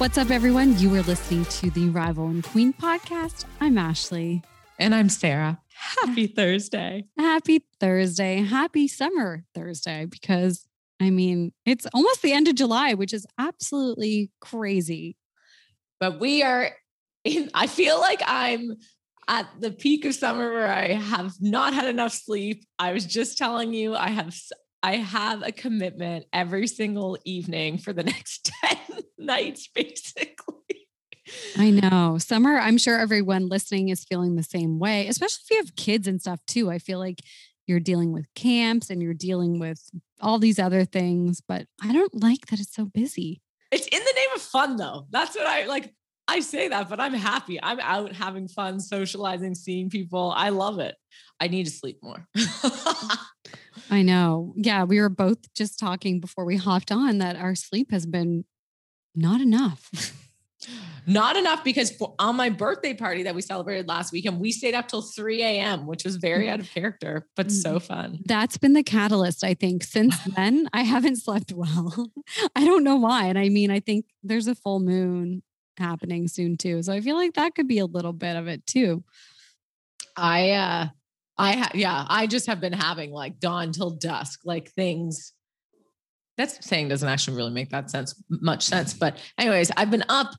What's up, everyone? You are listening to the Rival and Queen podcast. I'm Ashley. And I'm Sarah. Happy Thursday. Happy Thursday. Happy summer Thursday because I mean, it's almost the end of July, which is absolutely crazy. But we are in, I feel like I'm at the peak of summer where I have not had enough sleep. I was just telling you, I have I have a commitment every single evening for the next 10 nights, basically. I know. Summer, I'm sure everyone listening is feeling the same way, especially if you have kids and stuff too. I feel like you're dealing with camps and you're dealing with all these other things, but I don't like that it's so busy. It's in the name of fun though. That's what I like. I say that, but I'm happy. I'm out having fun, socializing, seeing people. I love it. I need to sleep more. I know. Yeah, we were both just talking before we hopped on that our sleep has been not enough. not enough because for, on my birthday party that we celebrated last weekend, we stayed up till 3 a.m., which was very out of character, but so mm, fun. That's been the catalyst, I think. Since then, I haven't slept well. I don't know why. And I mean, I think there's a full moon happening soon too. So I feel like that could be a little bit of it too. I uh I ha- yeah, I just have been having like dawn till dusk, like things. That's saying doesn't actually really make that sense, much sense. But anyways, I've been up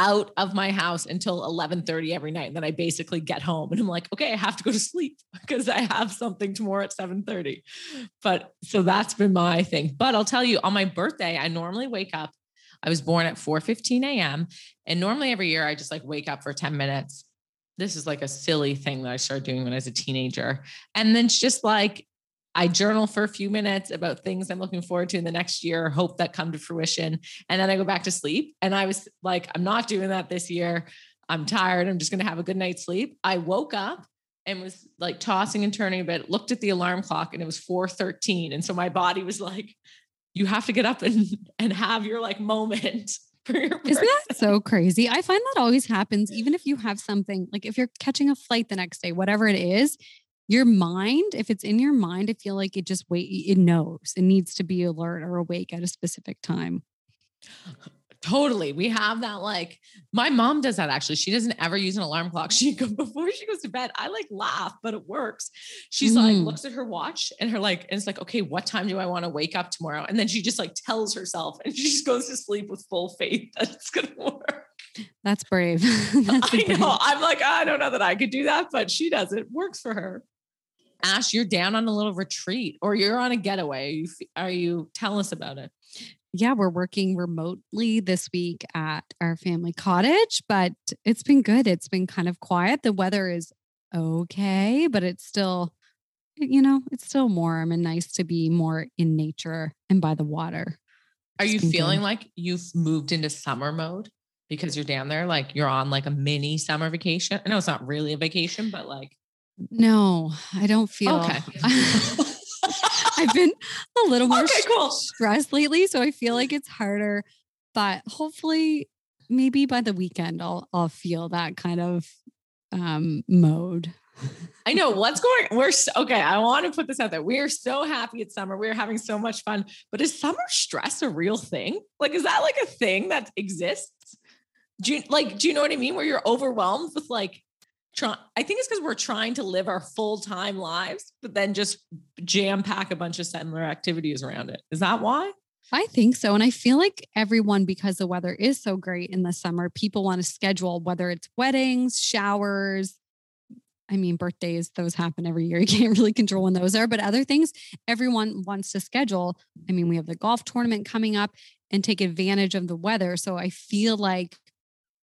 out of my house until 11:30 every night and then I basically get home and I'm like okay I have to go to sleep because I have something tomorrow at 7:30 but so that's been my thing but I'll tell you on my birthday I normally wake up I was born at 4:15 a.m. and normally every year I just like wake up for 10 minutes this is like a silly thing that I started doing when I was a teenager. And then it's just like I journal for a few minutes about things I'm looking forward to in the next year, hope that come to fruition. And then I go back to sleep. And I was like, I'm not doing that this year. I'm tired. I'm just going to have a good night's sleep. I woke up and was like tossing and turning a bit, looked at the alarm clock and it was 4:13. And so my body was like, you have to get up and and have your like moment Isn't that so crazy? I find that always happens, even if you have something like if you're catching a flight the next day, whatever it is, your mind, if it's in your mind, I feel like it just wait, it knows it needs to be alert or awake at a specific time. Totally. We have that like my mom does that actually. She doesn't ever use an alarm clock. She go before she goes to bed. I like laugh, but it works. She's mm. like looks at her watch and her like and it's like, okay, what time do I want to wake up tomorrow? And then she just like tells herself and she just goes to sleep with full faith that it's gonna work. That's brave. That's I know. I'm like, I don't know that I could do that, but she does. It works for her. Ash, you're down on a little retreat or you're on a getaway. Are you, are you tell us about it? yeah, we're working remotely this week at our family cottage, but it's been good. It's been kind of quiet. The weather is okay, but it's still, you know, it's still warm and nice to be more in nature and by the water. Are you feeling like you've moved into summer mode because you're down there? Like you're on like a mini summer vacation? I know it's not really a vacation, but like. No, I don't feel. Okay. I've been a little more okay, cool. stressed lately, so I feel like it's harder. But hopefully, maybe by the weekend, I'll I'll feel that kind of um, mode. I know what's going. We're so, okay. I want to put this out there. We are so happy it's summer. We're having so much fun. But is summer stress a real thing? Like, is that like a thing that exists? Do you like? Do you know what I mean? Where you're overwhelmed with like try I think it's because we're trying to live our full-time lives, but then just jam pack a bunch of similar activities around it. Is that why? I think so. And I feel like everyone, because the weather is so great in the summer, people want to schedule whether it's weddings, showers. I mean, birthdays, those happen every year. You can't really control when those are, but other things, everyone wants to schedule. I mean, we have the golf tournament coming up and take advantage of the weather. So I feel like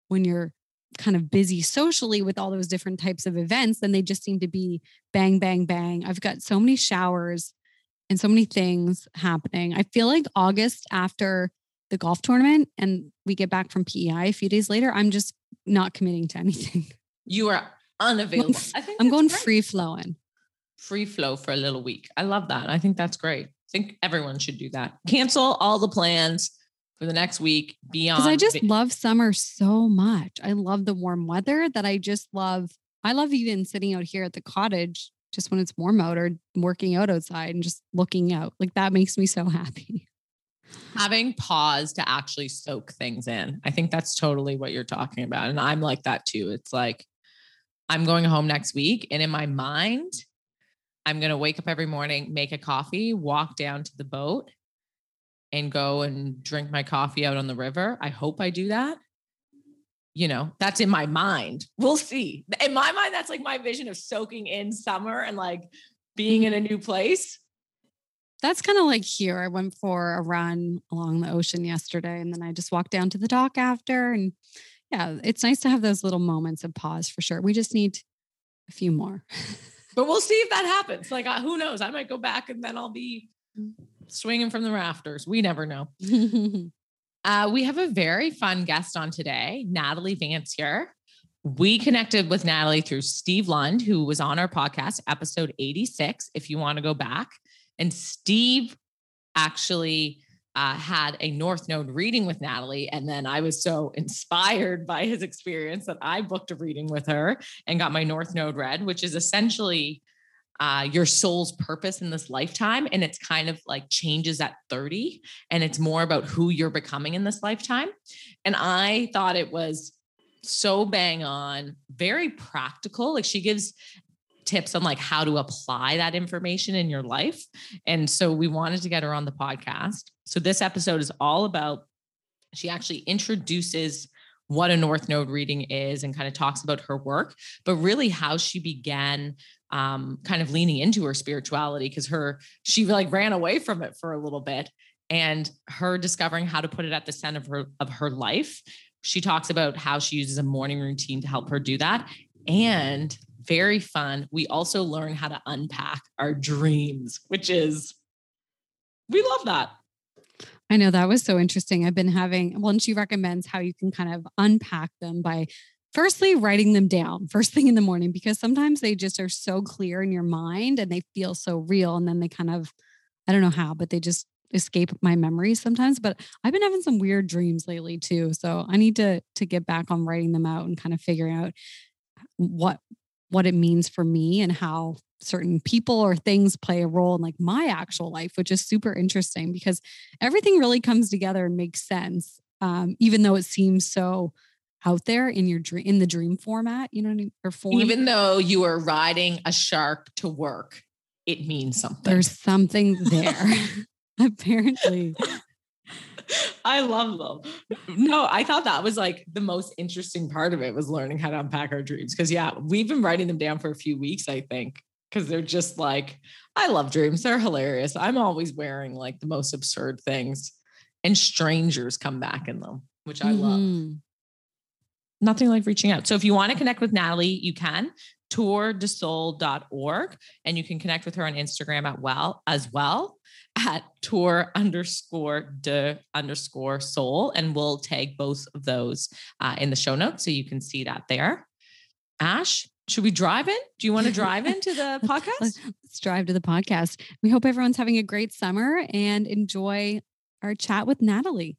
when you're kind of busy socially with all those different types of events, then they just seem to be bang, bang, bang. I've got so many showers and so many things happening. I feel like August after the golf tournament and we get back from PEI a few days later, I'm just not committing to anything. You are unavailable. I think I'm going great. free flowing. Free flow for a little week. I love that. I think that's great. I think everyone should do that. Cancel all the plans for the next week beyond. Because I just love summer so much. I love the warm weather that I just love. I love even sitting out here at the cottage just when it's warm out or working out outside and just looking out. Like that makes me so happy. having pause to actually soak things in. I think that's totally what you're talking about. And I'm like that too. It's like I'm going home next week, and in my mind, I'm going to wake up every morning, make a coffee, walk down to the boat, and go and drink my coffee out on the river. I hope I do that. You know, that's in my mind. We'll see. In my mind, that's like my vision of soaking in summer and like being in a new place. That's kind of like here. I went for a run along the ocean yesterday and then I just walked down to the dock after. And yeah, it's nice to have those little moments of pause for sure. We just need a few more. but we'll see if that happens. Like, who knows? I might go back and then I'll be mm. Swinging from the rafters. We never know. uh, we have a very fun guest on today, Natalie Vansier. We connected with Natalie through Steve Lund, who was on our podcast, episode 86, if you want to go back. And Steve actually uh, had a North Node reading with Natalie. And then I was so inspired by his experience that I booked a reading with her and got my North Node read, which is essentially uh, your soul's purpose in this lifetime. And it's kind of like changes at 30. And it's more about who you're becoming in this lifetime. And I thought it was so bang on, very practical. Like she gives tips on like how to apply that information in your life. And so we wanted to get her on the podcast. So this episode is all about she actually introduces what a North Node reading is and kind of talks about her work, but really how she began um, kind of leaning into her spirituality because her she like ran away from it for a little bit and her discovering how to put it at the center of her of her life she talks about how she uses a morning routine to help her do that and very fun. We also learn how to unpack our dreams, which is, we love that. I know that was so interesting. I've been having, well, and she recommends how you can kind of unpack them by firstly writing them down first thing in the morning, because sometimes they just are so clear in your mind and they feel so real. And then they kind of, I don't know how, but they just escape my memories sometimes but i've been having some weird dreams lately too so i need to to get back on writing them out and kind of figuring out what what it means for me and how certain people or things play a role in like my actual life, which is super interesting because everything really comes together and makes sense, um, even though it seems so out there in your dream in the dream format. You know, I mean? or form. Even though you are riding a shark to work, it means something. There's something there. Apparently. I love them. No, I thought that was like the most interesting part of it was learning how to unpack our dreams. Cause yeah, we've been writing them down for a few weeks, I think. Cause they're just like, I love dreams. They're hilarious. I'm always wearing like the most absurd things. And strangers come back in them, which I mm-hmm. love. Nothing like reaching out. So if you want to connect with Natalie, you can tourdesoul.org and you can connect with her on Instagram at well as well at tour underscore de underscore soul. And we'll tag both of those uh, in the show notes so you can see that there. Ash, should we drive in? Do you want to drive into the podcast? Let's drive to the podcast. We hope everyone's having a great summer and enjoy our chat with Natalie.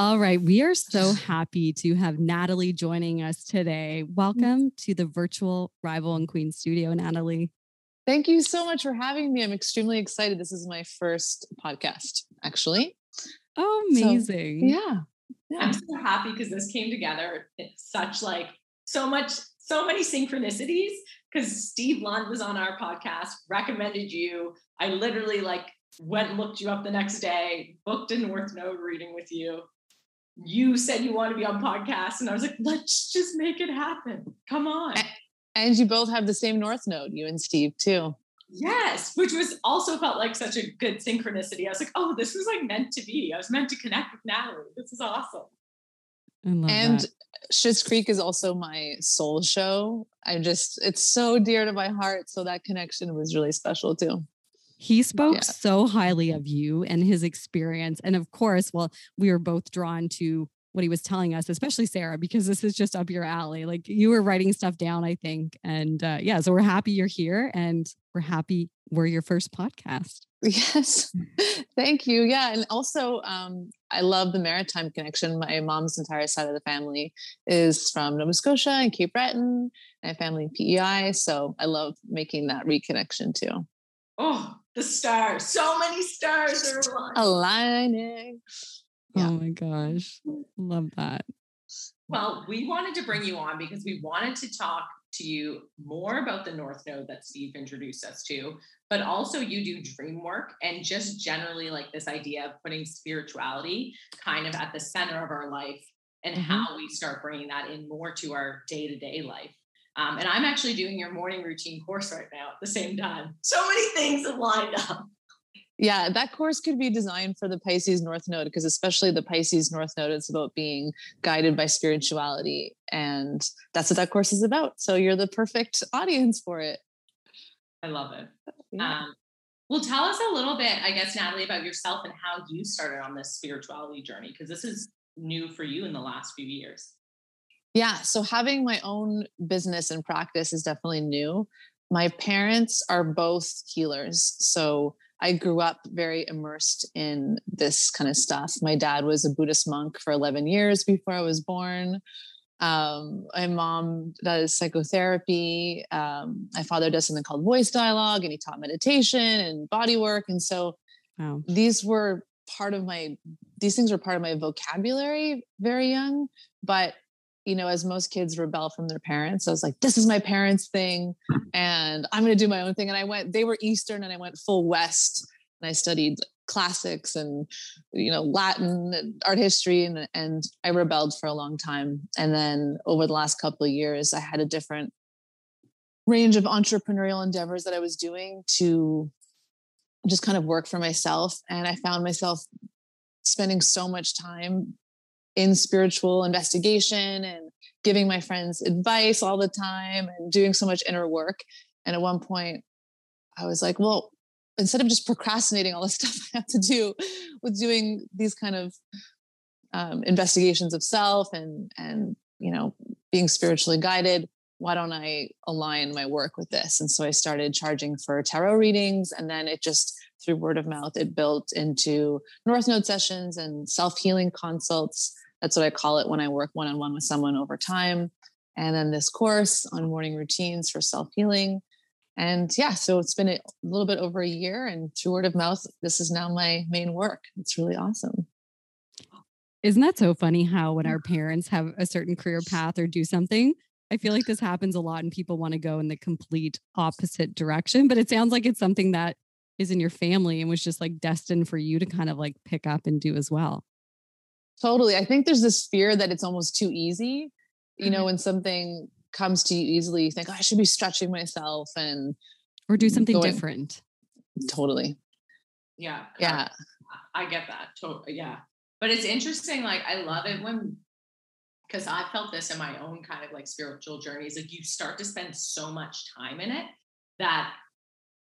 All right. We are so happy to have Natalie joining us today. Welcome to the virtual Rival and Queen studio, Natalie. Thank you so much for having me. I'm extremely excited. This is my first podcast, actually. Oh, amazing. So, yeah. yeah. I'm so happy because this came together. It's eh, such like so much, so many synchronicities because Steve Lund was on our podcast, recommended you. I literally like went and looked you up the next day, booked a North Node reading with you you said you want to be on podcasts, and I was like, let's just make it happen. Come on. And you both have the same North Node, you and Steve too. Yes, which was also felt like such a good synchronicity. I was like, oh, this was like meant to be. I was meant to connect with Natalie. This is awesome. and Schitt's Creek is also my soul show. I just, it's so dear to my heart. So that connection was really special too. He spoke yeah. so highly of you and his experience. And of course, well, we were both drawn to what he was telling us, especially Sarah, because this is just up your alley. Like you were writing stuff down, I think. And uh, yeah, so we're happy you're here and we're happy we're your first podcast. Yes. Thank you. Yeah. And also, um, I love the maritime connection. My mom's entire side of the family is from Nova Scotia and Cape Breton, and family in PEI. So I love making that reconnection too. Oh, the stars. So many stars are aligning. Yeah. Oh my gosh. Love that. Well, we wanted to bring you on because we wanted to talk to you more about the North Node that Steve introduced us to, but also you do dream work and just generally like this idea of putting spirituality kind of at the center of our life and mm-hmm. how we start bringing that in more to our day to day life. Um, and I'm actually doing your morning routine course right now at the same time. So many things have lined up. Yeah, that course could be designed for the Pisces North Node because, especially the Pisces North Node, it's about being guided by spirituality. And that's what that course is about. So you're the perfect audience for it. I love it. Yeah. Um, well, tell us a little bit, I guess, Natalie, about yourself and how you started on this spirituality journey because this is new for you in the last few years. Yeah. So having my own business and practice is definitely new. My parents are both healers. So I grew up very immersed in this kind of stuff. My dad was a Buddhist monk for 11 years before I was born. Um, my mom does psychotherapy. Um, my father does something called voice dialogue, and he taught meditation and body work. And so wow. these were part of my, these things were part of my vocabulary very young. But you know, as most kids rebel from their parents, I was like, this is my parents' thing, mm. and I'm going to do my own thing. And I went, they were Eastern, and I went full West, and I studied classics and you know Latin and art history, and and I rebelled for a long time. And then over the last couple of years, I had a different range of entrepreneurial endeavors that I was doing to just kind of work for myself, and I found myself spending so much time in spiritual investigation and giving my friends advice all the time and doing so much inner work. And at one point, I was like, well, instead of just procrastinating all the stuff I have to do with doing these kind of um, investigations of self and and you know being spiritually guided why don't i align my work with this and so i started charging for tarot readings and then it just through word of mouth it built into north node sessions and self-healing consults that's what I call it when I work one on one with someone over time. And then this course on morning routines for self healing. And yeah, so it's been a little bit over a year, and through word of mouth, this is now my main work. It's really awesome. Isn't that so funny how when our parents have a certain career path or do something, I feel like this happens a lot and people want to go in the complete opposite direction. But it sounds like it's something that is in your family and was just like destined for you to kind of like pick up and do as well. Totally. I think there's this fear that it's almost too easy. You mm-hmm. know, when something comes to you easily, you think, oh, I should be stretching myself and or do something going. different. Totally. Yeah. Yeah. I, I get that. Totally. Yeah. But it's interesting. Like, I love it when, because I felt this in my own kind of like spiritual journeys. Like, you start to spend so much time in it that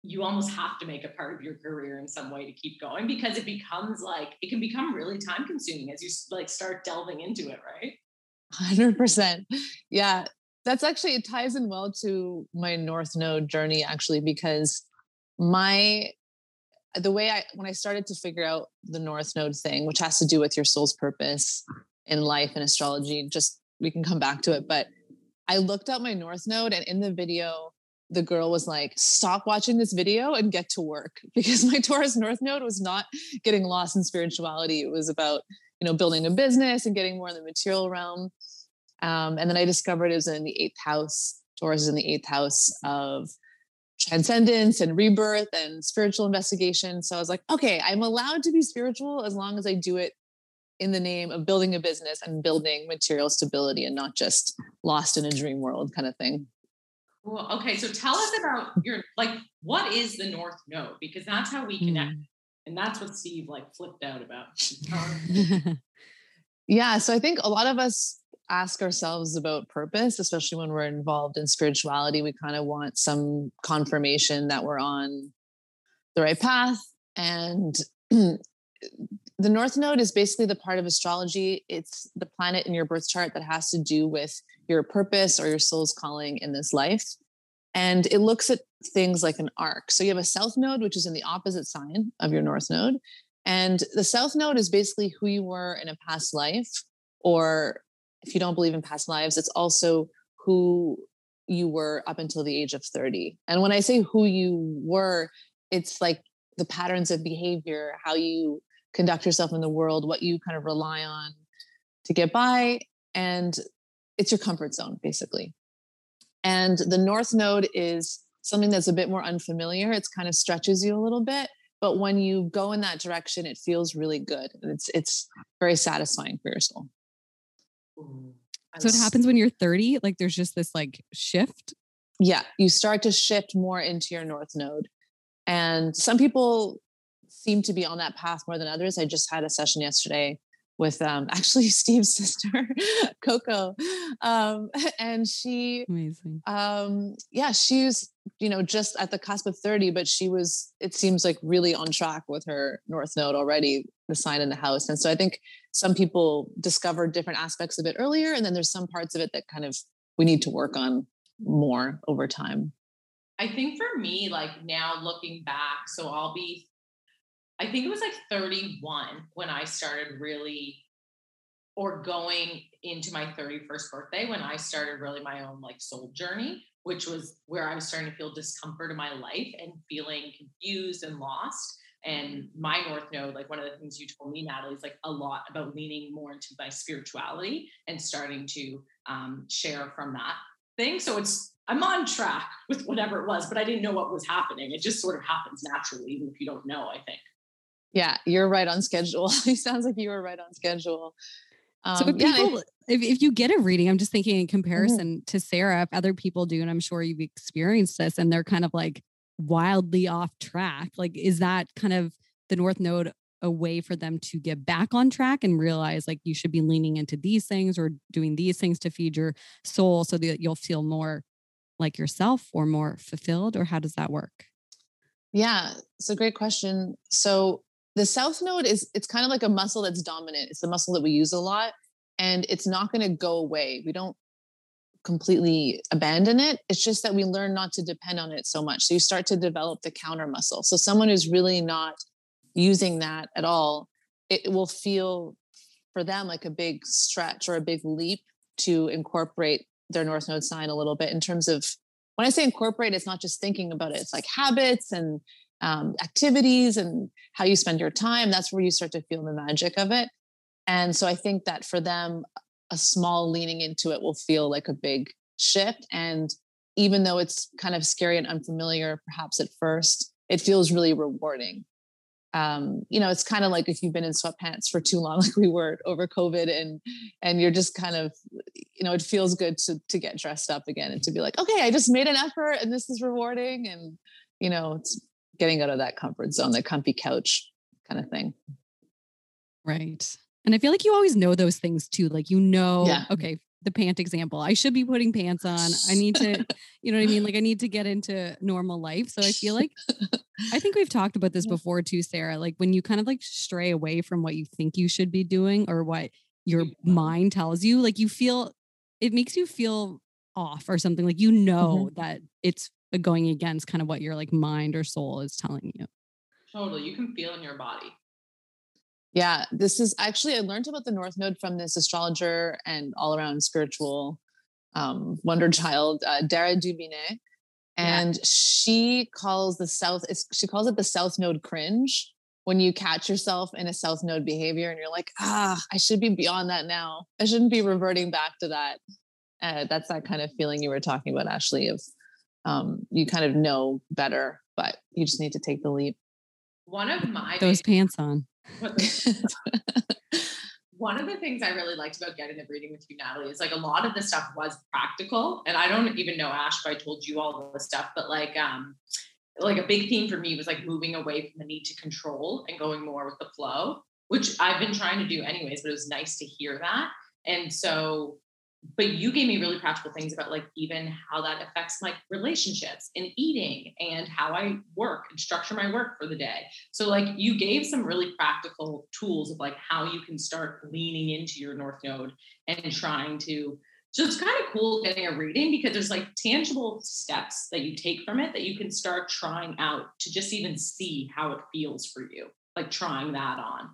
you almost have to make a part of your career in some way to keep going because it becomes like it can become really time consuming as you like start delving into it right? 100% yeah that's actually it ties in well to my north node journey actually because my the way i when i started to figure out the north node thing which has to do with your soul's purpose in life and astrology just we can come back to it but i looked up my north node and in the video the girl was like, stop watching this video and get to work because my Taurus North Node was not getting lost in spirituality. It was about, you know, building a business and getting more in the material realm. Um, and then I discovered it was in the eighth house. Taurus is in the eighth house of transcendence and rebirth and spiritual investigation. So I was like, okay, I'm allowed to be spiritual as long as I do it in the name of building a business and building material stability and not just lost in a dream world kind of thing. Well, okay. So tell us about your like what is the North Node? Because that's how we connect. Mm. And that's what Steve like flipped out about. yeah. So I think a lot of us ask ourselves about purpose, especially when we're involved in spirituality. We kind of want some confirmation that we're on the right path. And the North Node is basically the part of astrology. It's the planet in your birth chart that has to do with your purpose or your soul's calling in this life. And it looks at things like an arc. So you have a south node, which is in the opposite sign of your north node. And the south node is basically who you were in a past life, or if you don't believe in past lives, it's also who you were up until the age of 30. And when I say who you were, it's like the patterns of behavior, how you conduct yourself in the world, what you kind of rely on to get by. And it's your comfort zone, basically. And the North Node is something that's a bit more unfamiliar. It's kind of stretches you a little bit. But when you go in that direction, it feels really good. It's it's very satisfying for your soul. So it happens when you're 30, like there's just this like shift. Yeah, you start to shift more into your north node. And some people seem to be on that path more than others. I just had a session yesterday with um, actually Steve's sister, Coco. Um, and she, amazing. Um, yeah, she's, you know, just at the cusp of 30, but she was, it seems like really on track with her North Node already, the sign in the house. And so I think some people discover different aspects of it earlier. And then there's some parts of it that kind of we need to work on more over time. I think for me, like now looking back, so I'll be I think it was like 31 when I started really, or going into my 31st birthday when I started really my own like soul journey, which was where I was starting to feel discomfort in my life and feeling confused and lost. And my North Node, like one of the things you told me, Natalie, is like a lot about leaning more into my spirituality and starting to um, share from that thing. So it's I'm on track with whatever it was, but I didn't know what was happening. It just sort of happens naturally, even if you don't know, I think. Yeah, you're right on schedule. it sounds like you were right on schedule. Um, so if people, yeah, if, if you get a reading, I'm just thinking in mm-hmm. comparison mm-hmm. to Sarah, if other people do, and I'm sure you've experienced this, and they're kind of like wildly off track, like is that kind of the North Node a way for them to get back on track and realize like you should be leaning into these things or doing these things to feed your soul so that you'll feel more like yourself or more fulfilled or how does that work yeah it's a great question so the south node is it's kind of like a muscle that's dominant. It's the muscle that we use a lot and it's not going to go away. We don't completely abandon it. It's just that we learn not to depend on it so much. So you start to develop the counter muscle. So someone who's really not using that at all it will feel for them like a big stretch or a big leap to incorporate their north node sign a little bit in terms of when i say incorporate it's not just thinking about it it's like habits and um, activities and how you spend your time, that's where you start to feel the magic of it. And so I think that for them, a small leaning into it will feel like a big shift. And even though it's kind of scary and unfamiliar, perhaps at first, it feels really rewarding. Um, you know, it's kind of like if you've been in sweatpants for too long, like we were over COVID, and and you're just kind of, you know, it feels good to to get dressed up again and to be like, okay, I just made an effort, and this is rewarding, and you know, it's getting out of that comfort zone, the comfy couch kind of thing. Right. And I feel like you always know those things too. Like, you know, yeah. okay, the pant example, I should be putting pants on. I need to, you know what I mean? Like, I need to get into normal life. So I feel like, I think we've talked about this before too, Sarah. Like, when you kind of like stray away from what you think you should be doing or what your mind tells you, like, you feel, it makes you feel off or something. Like, you know mm-hmm. that it's going against kind of what your like mind or soul is telling you. Totally. You can feel in your body. Yeah, this is actually I learned about the North Node from this astrologer and all around spiritual um, wonder child, uh, Dara Dubinet, and yeah. she calls the South. She calls it the South Node cringe when you catch yourself in a South Node behavior and you're like, ah, I should be beyond that now. I shouldn't be reverting back to that. Uh, that's that kind of feeling you were talking about, Ashley, of um, you kind of know better, but you just need to take the leap. One of my those pants on. One of the things I really liked about getting the reading with you, Natalie, is like a lot of the stuff was practical. And I don't even know, Ash, if I told you all the stuff, but like um, like a big theme for me was like moving away from the need to control and going more with the flow, which I've been trying to do anyways, but it was nice to hear that. And so but you gave me really practical things about like even how that affects my relationships and eating and how I work and structure my work for the day. So like you gave some really practical tools of like how you can start leaning into your north node and trying to So it's kind of cool getting a reading because there's like tangible steps that you take from it that you can start trying out to just even see how it feels for you, like trying that on.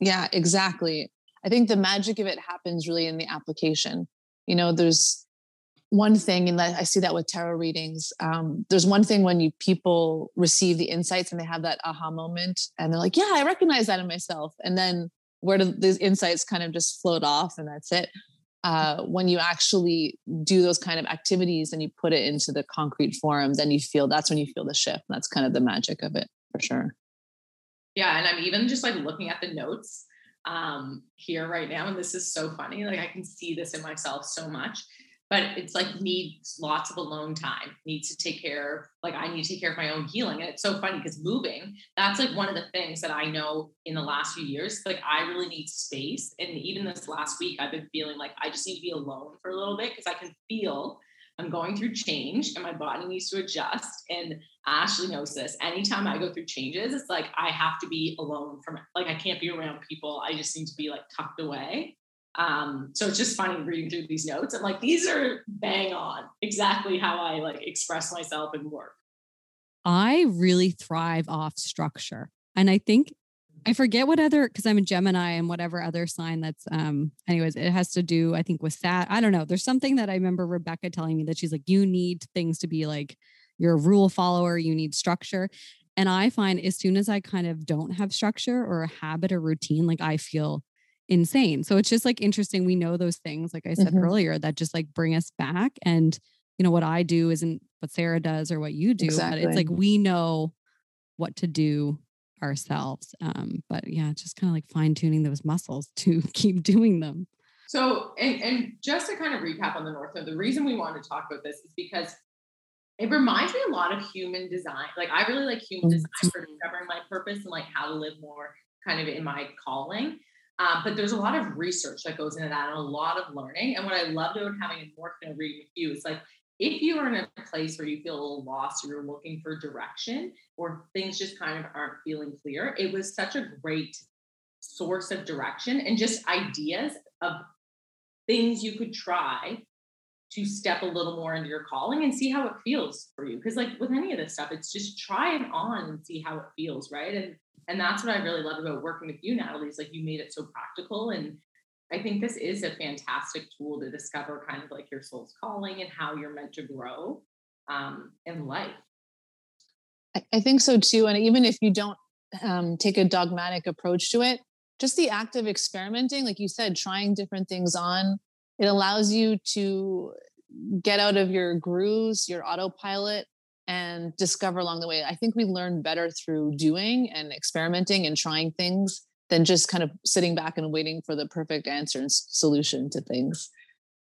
Yeah, exactly. I think the magic of it happens really in the application. You know, there's one thing, and I see that with tarot readings. Um, there's one thing when you people receive the insights and they have that aha moment, and they're like, "Yeah, I recognize that in myself," and then where do these insights kind of just float off, and that's it. Uh, when you actually do those kind of activities and you put it into the concrete form, then you feel that's when you feel the shift. That's kind of the magic of it for sure. Yeah, and I'm even just like looking at the notes um, here right now, and this is so funny. Like I can see this in myself so much but it's like needs lots of alone time needs to take care of like i need to take care of my own healing and it's so funny because moving that's like one of the things that i know in the last few years like i really need space and even this last week i've been feeling like i just need to be alone for a little bit because i can feel i'm going through change and my body needs to adjust and ashley knows this anytime i go through changes it's like i have to be alone from like i can't be around people i just need to be like tucked away um, so it's just funny reading through these notes. and like, these are bang on exactly how I like express myself and work. I really thrive off structure. And I think I forget what other because I'm a Gemini and whatever other sign that's um anyways, it has to do, I think, with that. I don't know. There's something that I remember Rebecca telling me that she's like, you need things to be like you're a rule follower, you need structure. And I find as soon as I kind of don't have structure or a habit or routine, like I feel insane. So it's just like interesting. We know those things, like I said mm-hmm. earlier, that just like bring us back. And, you know, what I do isn't what Sarah does or what you do, exactly. but it's like we know what to do ourselves. Um, but yeah, just kind of like fine tuning those muscles to keep doing them. So, and, and just to kind of recap on the North Node, the reason we want to talk about this is because it reminds me a lot of human design. Like I really like human design for mm-hmm. discovering my purpose and like how to live more kind of in my calling. Um, but there's a lot of research that goes into that and a lot of learning. And what I loved about having a more kind of reading with you is like if you are in a place where you feel a little lost or you're looking for direction or things just kind of aren't feeling clear, it was such a great source of direction and just ideas of things you could try to step a little more into your calling and see how it feels for you. Because like with any of this stuff, it's just try it on and see how it feels, right? And and that's what I really love about working with you, Natalie, is like you made it so practical. And I think this is a fantastic tool to discover kind of like your soul's calling and how you're meant to grow um, in life. I think so too. And even if you don't um, take a dogmatic approach to it, just the act of experimenting, like you said, trying different things on, it allows you to get out of your grooves, your autopilot, and discover along the way. I think we learn better through doing and experimenting and trying things than just kind of sitting back and waiting for the perfect answer and solution to things.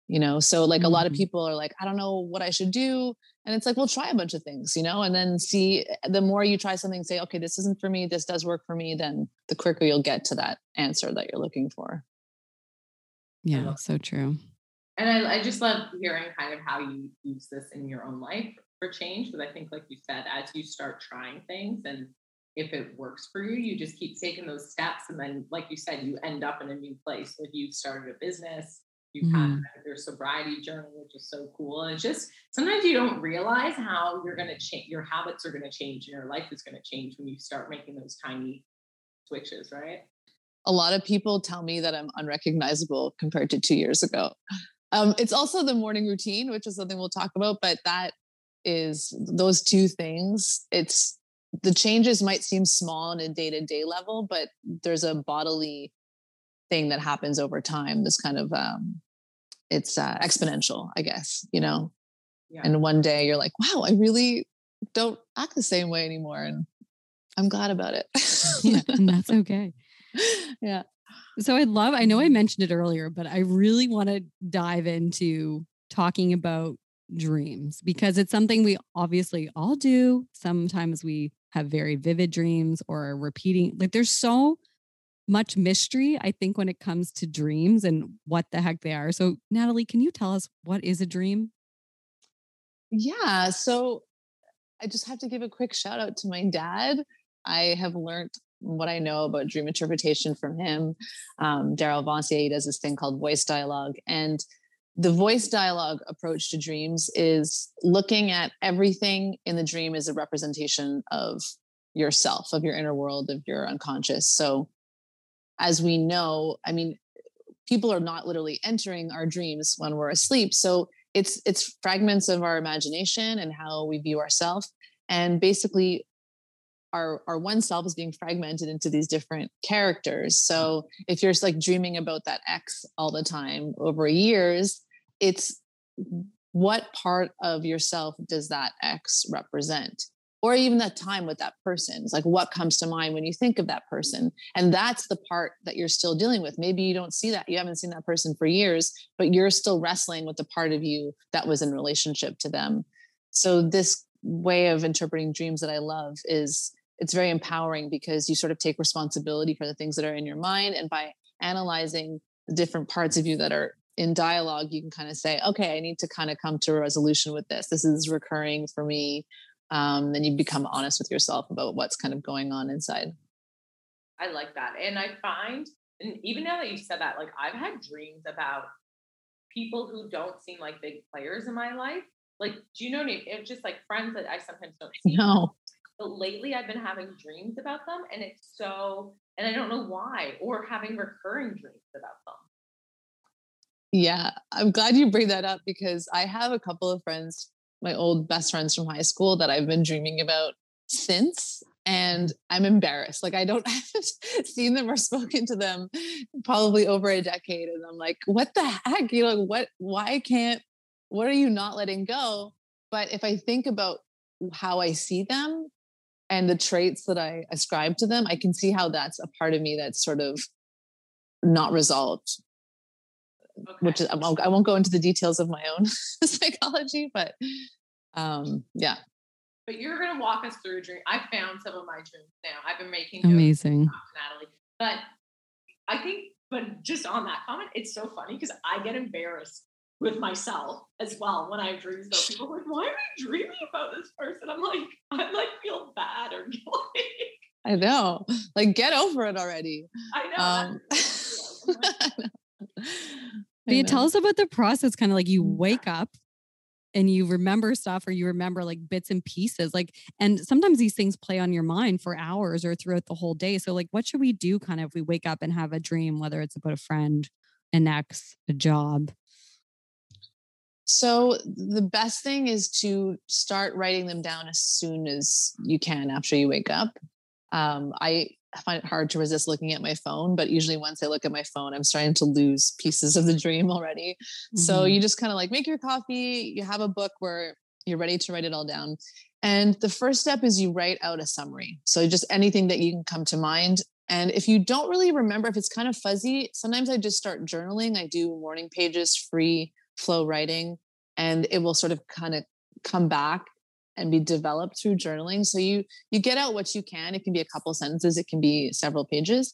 You know, so like mm-hmm. a lot of people are like, I don't know what I should do. And it's like, well, try a bunch of things, you know, and then see eh, the more you try something, say, okay, this isn't for me, this does work for me, then the quicker you'll get to that answer that you're looking for. Yeah, so true. And I, I just love hearing kind of how you use this in your own life for change. But I think, like you said, as you start trying things and if it works for you, you just keep taking those steps. And then, like you said, you end up in a new place. Like you've started a business, you've mm-hmm. had your sobriety journey, which is so cool. And it's just sometimes you don't realize how you're going to change, your habits are going to change, and your life is going to change when you start making those tiny switches, right? A lot of people tell me that I'm unrecognizable compared to two years ago. Um, it's also the morning routine, which is something we'll talk about, but that is those two things. It's the changes might seem small on a day to day level, but there's a bodily thing that happens over time. This kind of, um, it's uh, exponential, I guess, you know? Yeah. And one day you're like, wow, I really don't act the same way anymore. And I'm glad about it. yeah, and that's okay. Yeah. So I'd love, I know I mm-hmm. mentioned it earlier, but I really want to dive into talking about dreams because it's something we obviously all do. Sometimes we have very vivid dreams or repeating, like there's so much mystery, I think, when it comes to dreams and what the heck they are. So, Natalie, can you tell us what is a dream? Yeah. So, I just have to give a quick shout out to my dad. I have learned what I know about dream interpretation from him. Um, Daryl Vansier he does this thing called voice dialogue. And the voice dialogue approach to dreams is looking at everything in the dream as a representation of yourself, of your inner world, of your unconscious. So, as we know, I mean, people are not literally entering our dreams when we're asleep. So it's it's fragments of our imagination and how we view ourselves. And basically, our our one self is being fragmented into these different characters. So mm-hmm. if you're like dreaming about that ex all the time over years, it's what part of yourself does that ex represent? Or even that time with that person. It's like what comes to mind when you think of that person. And that's the part that you're still dealing with. Maybe you don't see that. You haven't seen that person for years, but you're still wrestling with the part of you that was in relationship to them. So this way of interpreting dreams that I love is it's very empowering because you sort of take responsibility for the things that are in your mind and by analyzing the different parts of you that are in dialogue you can kind of say okay i need to kind of come to a resolution with this. This is recurring for me um, then you become honest with yourself about what's kind of going on inside. I like that and i find and even now that you said that like i've had dreams about people who don't seem like big players in my life. Like do you know it's just like friends that i sometimes don't see? No but lately i've been having dreams about them and it's so and i don't know why or having recurring dreams about them yeah, I'm glad you bring that up because I have a couple of friends, my old best friends from high school that I've been dreaming about since and I'm embarrassed. Like I don't haven't seen them or spoken to them probably over a decade and I'm like, what the heck? You know, what why can't what are you not letting go? But if I think about how I see them and the traits that I ascribe to them, I can see how that's a part of me that's sort of not resolved okay. which is, I won't, I won't go into the details of my own psychology, but um, yeah. But you're going to walk us through a dream. I found some of my dreams now. I've been making amazing, Natalie. But I think, but just on that comment, it's so funny because I get embarrassed with myself as well when I have dreams about people. Like, why am I dreaming about this person? I'm like, I like feel bad or guilty. I know. Like, get over it already. I know. Um, but you tell us about the process, kind of like you wake up and you remember stuff or you remember like bits and pieces like and sometimes these things play on your mind for hours or throughout the whole day so like what should we do kind of if we wake up and have a dream whether it's about a friend an ex a job so the best thing is to start writing them down as soon as you can after you wake up um, i find it hard to resist looking at my phone, but usually once I look at my phone, I'm starting to lose pieces of the dream already. Mm-hmm. So you just kind of like make your coffee, you have a book where you're ready to write it all down. And the first step is you write out a summary. So just anything that you can come to mind. And if you don't really remember, if it's kind of fuzzy, sometimes I just start journaling. I do morning pages, free flow writing, and it will sort of kind of come back and be developed through journaling. So you you get out what you can. It can be a couple sentences it can be several pages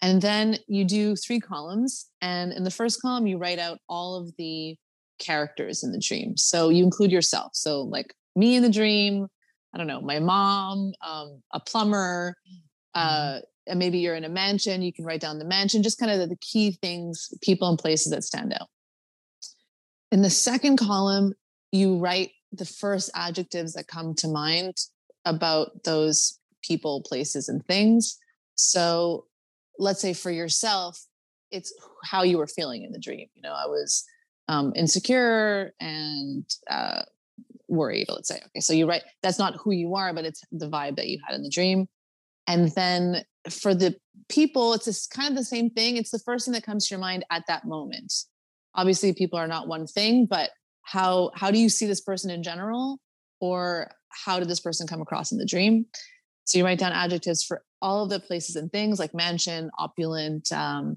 and then you do three columns and in the first column you write out all of the characters in the dream. So you include yourself. So like me in the dream i don't know my mom um, a plumber mm-hmm. uh, and maybe you're in a mansion you can write down the mansion just kind of the, the key things people and places that stand out in the second column you write the first adjectives that come to mind about those people, places, and things. So let's say for yourself, it's how you were feeling in the dream. You know, I was um, insecure and uh, worried, let's say. Okay, so you write, that's not who you are, but it's the vibe that you had in the dream. And then for the people, it's kind of the same thing. It's the first thing that comes to your mind at that moment. Obviously, people are not one thing, but how how do you see this person in general? Or how did this person come across in the dream? So you write down adjectives for all of the places and things like mansion opulent um,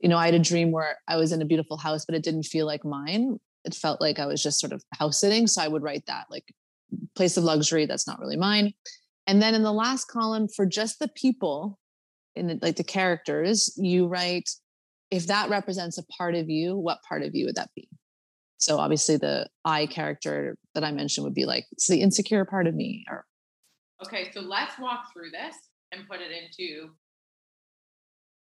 you know i had a dream where i was in a beautiful house but it didn't feel like mine. It felt like i was just sort of house sitting so i would write that like place of luxury that's not really mine. And then in the last column for just the people in the, like the characters you write if that represents a part of you what part of you would that be so obviously the I character that I mentioned would be like, it's the insecure part of me or Okay, so let's walk through this and put it into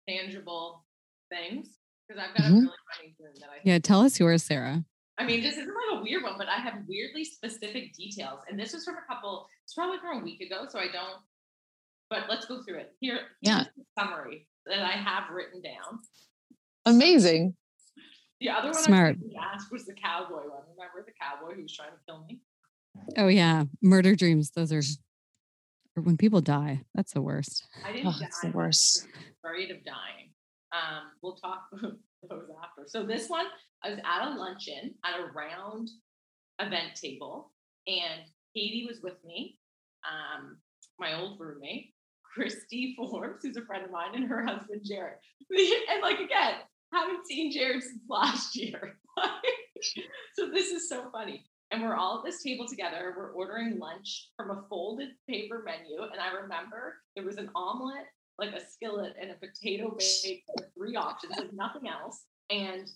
tangible things. Because I've got mm-hmm. a really funny dream that I Yeah, tell us yours, Sarah. I mean, this isn't like a weird one, but I have weirdly specific details. And this was from a couple, it's probably from a week ago. So I don't, but let's go through it. Here, yeah. summary that I have written down. Amazing. The other one Smart. I asked was the cowboy one. Remember the cowboy who was trying to kill me? Oh yeah, murder dreams. Those are or when people die. That's the worst. I didn't Oh, die. it's the worst. Afraid of dying. Um, we'll talk those after. So this one, I was at a luncheon at a round event table, and Katie was with me, um, my old roommate, Christy Forbes, who's a friend of mine, and her husband Jared. And like again, haven't seen Jared since last year. so this is so funny. And we're all at this table together. We're ordering lunch from a folded paper menu. And I remember there was an omelet, like a skillet, and a potato bake, three options, like nothing else. And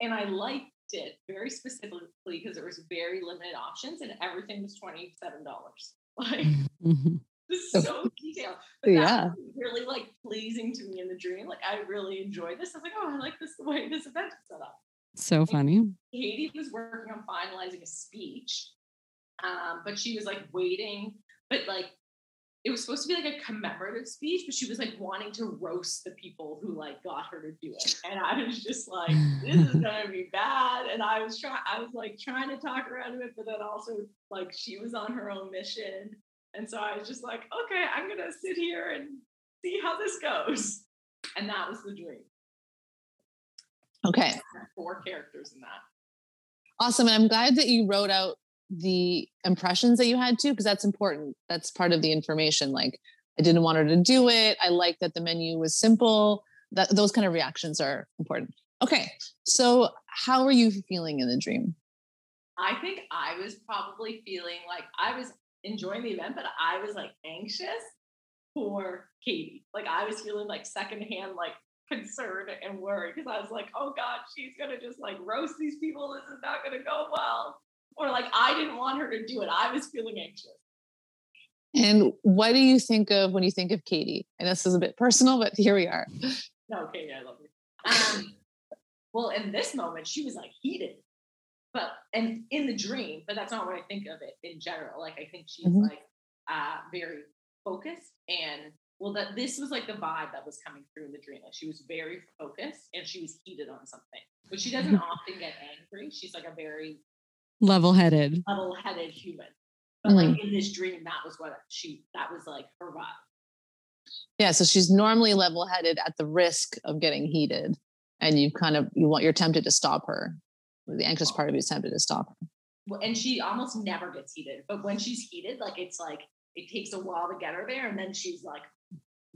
and I liked it very specifically because there was very limited options and everything was $27. Like Mhm. This so detailed. But Yeah. that was really like pleasing to me in the dream. Like I really enjoyed this. I was like, oh, I like this the way this event is set up. So funny. Katie was working on finalizing a speech, um, but she was like waiting. But like, it was supposed to be like a commemorative speech, but she was like wanting to roast the people who like got her to do it. And I was just like, this is gonna be bad. And I was trying, I was like trying to talk her out of it, but then also like she was on her own mission. And so I was just like, okay, I'm gonna sit here and see how this goes. And that was the dream. Okay. Four characters in that. Awesome. And I'm glad that you wrote out the impressions that you had too, because that's important. That's part of the information. Like, I didn't want her to do it. I like that the menu was simple. That those kind of reactions are important. Okay. So how are you feeling in the dream? I think I was probably feeling like I was enjoying the event, but I was like anxious for Katie. Like I was feeling like secondhand, like concerned and worried because I was like, oh God, she's gonna just like roast these people. This is not gonna go well. Or like I didn't want her to do it. I was feeling anxious. And what do you think of when you think of Katie? And this is a bit personal, but here we are. No, Katie, I love you. Um, well, in this moment, she was like heated. But and in the dream, but that's not what I think of it in general. Like I think she's Mhm. like uh very focused and well that this was like the vibe that was coming through in the dream. Like she was very focused and she was heated on something. But she doesn't often get angry. She's like a very Level headed. level-headed human. But like in this dream, that was what she that was like her vibe. Yeah. So she's normally level headed at the risk of getting heated. And you kind of you want you're tempted to stop her. The anxious part of is tempted to stop her. Well, and she almost never gets heated. But when she's heated, like it's like it takes a while to get her there, and then she's like,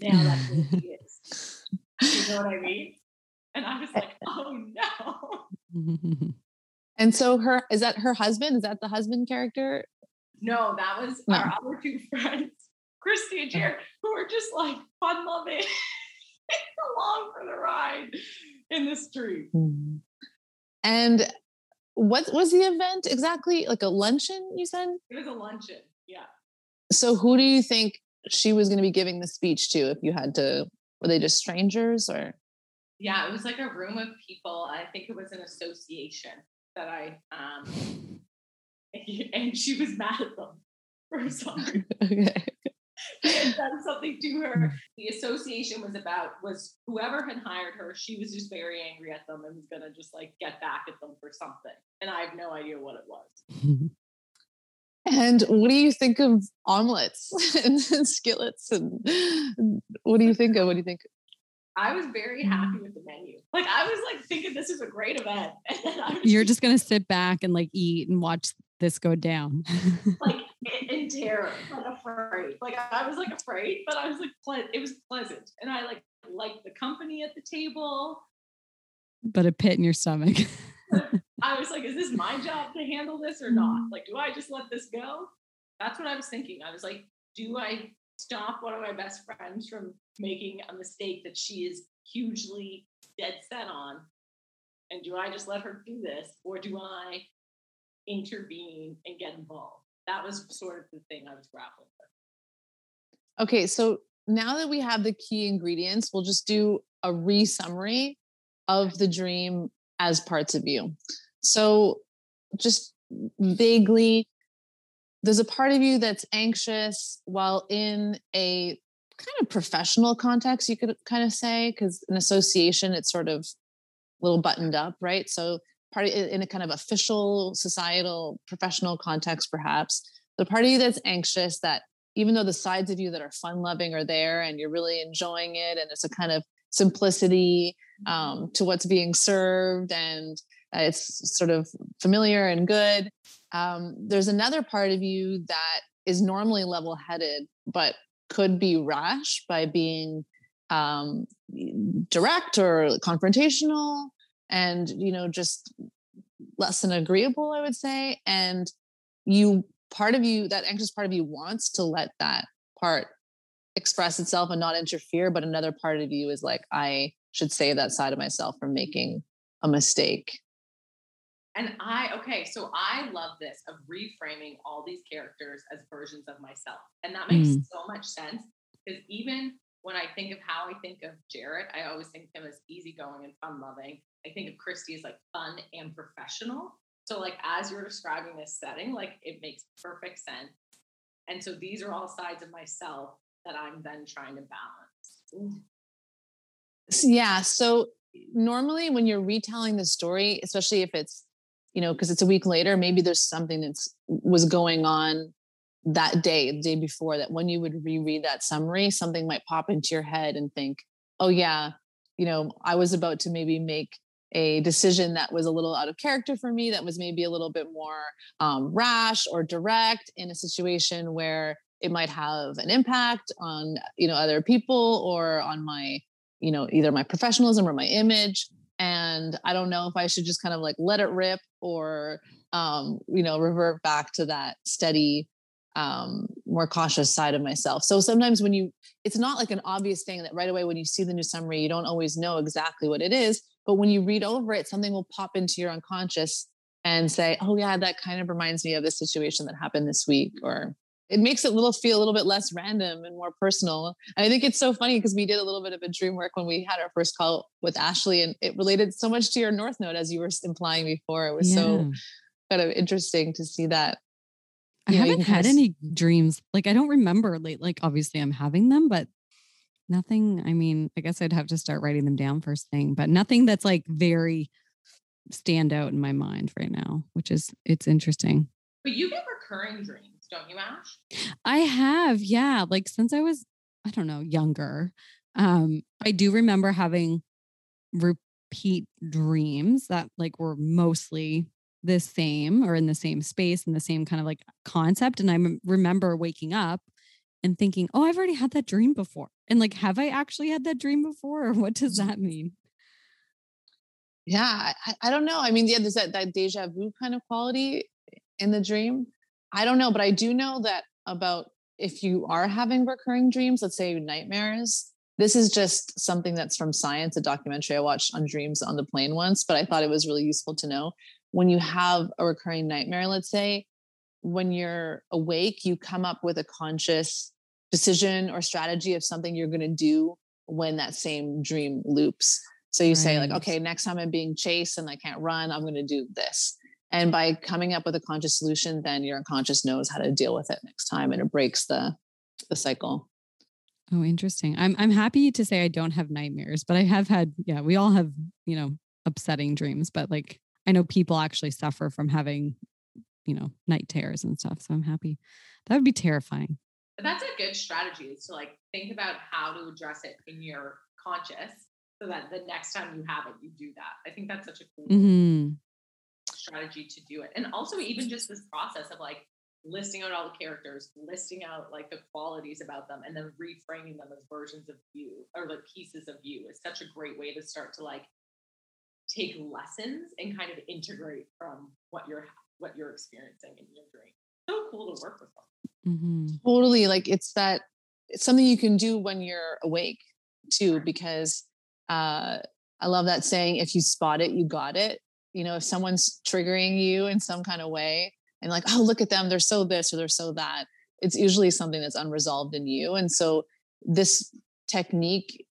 now that's who she is. You know what I mean? And I was like, oh no. And so her is that her husband? Is that the husband character? No, that was No. our other two friends, Christy and uh-huh. Jared, who were just like fun loving along for the ride in the street. Hmm. And what was the event exactly? Like a luncheon, you said? It was a luncheon. Yeah. So who do you think she was going to be giving the speech to if you had to were they just strangers or Yeah, it was like a room of people. I think it was an association that I um and she was mad at them for something. okay. They had done something to her. Hmm. The association was about was whoever had hired her, she was just very angry at them and was gonna just like get back at them for something. And I have no idea what it was. And what do you think of omelets and skillets and what do you think of? What do you think? I was very happy with the menu. Like I was like thinking this is a great event. And I was You're just gonna sit back and like eat and watch this go down. like in, terror, like afraid. Like I was like afraid, but I was like ple- it was pleasant. And I like liked the company at the table. but a pit in your stomach. I was like, is this my job to handle this or not? Mm-hmm. Like, do I just let this go? That's what I was thinking. I was like, do I stop one of my best friends from making a mistake that she is hugely dead set on? And do I just let her do this? Or do I intervene and get involved? That was sort of the thing I was grappling with. Okay, so now that we have the key ingredients, we'll just do a re-summary of the dream as parts of you. So just vaguely, there's a part of you that's anxious while in a kind of professional context, you could kind of say, because an association, it's sort of a little buttoned up, right? So part of, in a kind of official, societal, professional context, perhaps, the part of you that's anxious that even though the sides of you that are fun loving are there and you're really enjoying it and it's a kind of simplicity um, to what's being served and uh, it's sort of familiar and good um, there's another part of you that is normally level headed but could be rash by being um, direct or confrontational and you know just less than agreeable i would say and you part of you that anxious part of you wants to let that part express itself and not interfere but another part of you is like i should save that side of myself from making a mistake and I, okay, so I love this of reframing all these characters as versions of myself. And that makes mm. so much sense because even when I think of how I think of Jared, I always think of him as easygoing and fun loving. I think of Christy as like fun and professional. So, like, as you're describing this setting, like, it makes perfect sense. And so these are all sides of myself that I'm then trying to balance. Yeah. So, normally when you're retelling the story, especially if it's you know, because it's a week later, maybe there's something that's was going on that day, the day before, that when you would reread that summary, something might pop into your head and think, oh, yeah, you know, I was about to maybe make a decision that was a little out of character for me, that was maybe a little bit more um, rash or direct in a situation where it might have an impact on, you know, other people or on my, you know, either my professionalism or my image. And i don't know if i should just kind of like let it rip or um, you know revert back to that steady um, more cautious side of myself. So sometimes when you it's not like an obvious thing that right away when you see the new summary you don't always know exactly what it is but when you read over it something will pop into your unconscious and say oh yeah that kind of reminds me of this situation that happened this week or it makes it little feel a little bit less random and more personal. And I think it's so funny because we did a little bit of a dream work when we had our first call with Ashley, and it related so much to your North Node as you were implying before. It was yeah. so kind of interesting to see that. I know, haven't had any dreams. Like I don't remember late. Like obviously I'm having them, but nothing. I mean, I guess I'd have to start writing them down first thing, but nothing that's like very stand out in my mind right now, which is it's interesting. But you get recurring dreams don't you, Ash? I have, yeah. Like since I was, I don't know, younger. Um, I do remember having repeat dreams that like were mostly the same or in the same space and the same kind of like concept. And I m- remember waking up and thinking, oh, I've already had that dream before. And like, have I actually had that dream before? Or what does mm-hmm. that mean? Yeah, I, I don't know. I mean, yeah, there's that, that deja vu kind of quality in the dream. I don't know, but I do know that about if you are having recurring dreams, let's say nightmares, this is just something that's from science, a documentary I watched on dreams on the plane once, but I thought it was really useful to know. When you have a recurring nightmare, let's say, when you're awake, you come up with a conscious decision or strategy of something you're going to do when that same dream loops. So you right. say, like, okay, next time I'm being chased and I can't run, I'm going to do this. And by coming up with a conscious solution, then your unconscious knows how to deal with it next time and it breaks the the cycle. Oh, interesting. I'm I'm happy to say I don't have nightmares, but I have had, yeah, we all have, you know, upsetting dreams, but like I know people actually suffer from having, you know, night terrors and stuff. So I'm happy. That would be terrifying. But that's a good strategy is to like think about how to address it in your conscious so that the next time you have it, you do that. I think that's such a cool mm-hmm strategy to do it. And also even just this process of like listing out all the characters, listing out like the qualities about them, and then reframing them as versions of you or like pieces of you is such a great way to start to like take lessons and kind of integrate from what you're what you're experiencing in your dream. So cool to work with them. Mm-hmm. Totally, like it's that it's something you can do when you're awake too, because uh, I love that saying: if you spot it, you got it you know if someone's triggering you in some kind of way and like oh look at them they're so this or they're so that it's usually something that's unresolved in you and so this technique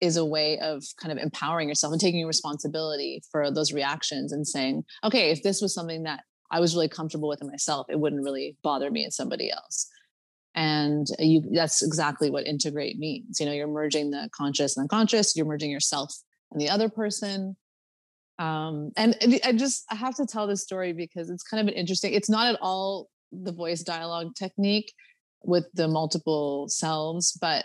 is a way of kind of empowering yourself and taking responsibility for those reactions and saying, okay, if this was something that I was really comfortable with in myself, it wouldn't really bother me in somebody else. And you that's exactly what integrate means. You know, you're merging the conscious and unconscious, you're merging yourself and the other person. Um, and I just I have to tell this story because it's kind of an interesting, it's not at all the voice dialogue technique with the multiple selves, but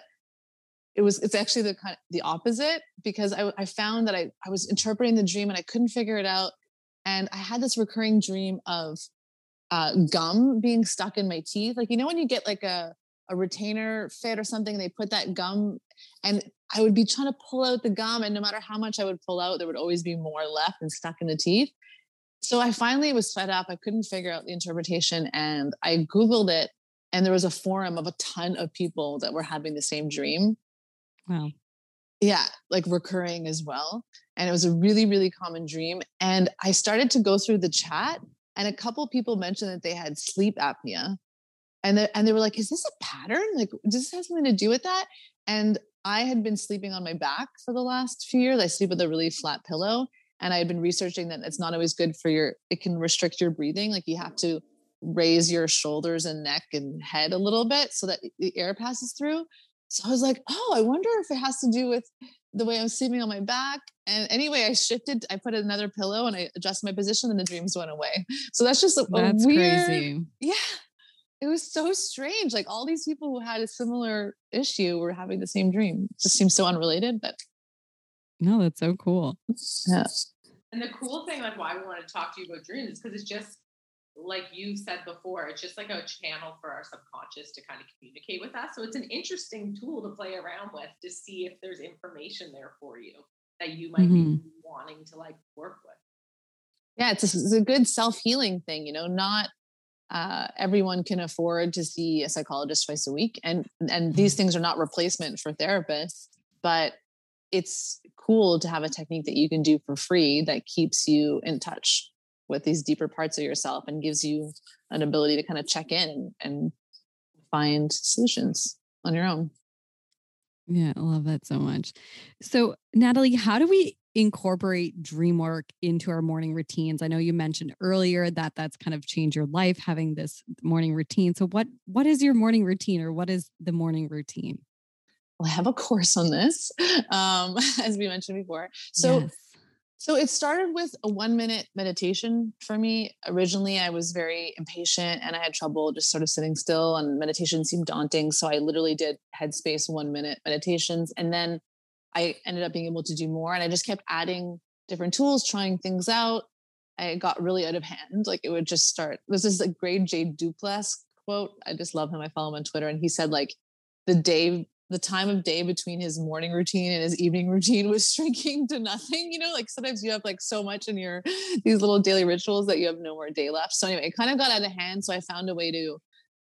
it was it's actually the kind of the opposite because I, I found that I, I was interpreting the dream and I couldn't figure it out. And I had this recurring dream of uh, gum being stuck in my teeth. Like, you know, when you get like a, a retainer fit or something, they put that gum and I would be trying to pull out the gum. And no matter how much I would pull out, there would always be more left and stuck in the teeth. So I finally was fed up. I couldn't figure out the interpretation and I Googled it. And there was a forum of a ton of people that were having the same dream. Wow. Yeah, like recurring as well. And it was a really, really common dream. And I started to go through the chat, and a couple people mentioned that they had sleep apnea. And they, and they were like, is this a pattern? Like, does this have something to do with that? And I had been sleeping on my back for the last few years. I sleep with a really flat pillow. And I had been researching that it's not always good for your, it can restrict your breathing. Like you have to raise your shoulders and neck and head a little bit so that the air passes through. So I was like, oh, I wonder if it has to do with the way I'm sleeping on my back. And anyway, I shifted, I put another pillow and I adjusted my position and the dreams went away. So that's just a, that's a weird, crazy. yeah. It was so strange. Like all these people who had a similar issue were having the same dream. It just seems so unrelated, but no, that's so cool. Yeah. And the cool thing, like why we want to talk to you about dreams, is because it's just like you said before, it's just like a channel for our subconscious to kind of communicate with us. So it's an interesting tool to play around with to see if there's information there for you that you might mm-hmm. be wanting to like work with. Yeah, it's a, it's a good self healing thing. You know, not uh, everyone can afford to see a psychologist twice a week, and and these mm-hmm. things are not replacement for therapists, but it's cool to have a technique that you can do for free that keeps you in touch with these deeper parts of yourself and gives you an ability to kind of check in and, find solutions on your own. Yeah, I love that so much. So, Natalie, how do we incorporate dream work into our morning routines? I know you mentioned earlier that that's kind of changed your life having this morning routine. So, what what is your morning routine, or what is the morning routine? Well, I have a course on this, um, as we mentioned before. So, yes. So it started with a one minute meditation for me. Originally, I was very impatient and I had trouble just sort of sitting still, and meditation seemed daunting. So I literally did headspace one minute meditations. And then I ended up being able to do more. And I just kept adding different tools, trying things out. I got really out of hand. Like it would just start. This is a great Jay Duplass quote. I just love him. I follow him on Twitter. And he said, like, the day the time of day between his morning routine and his evening routine was shrinking to nothing. You know, like sometimes you have like so much in your these little daily rituals that you have no more day left. So anyway, it kind of got out of hand. So I found a way to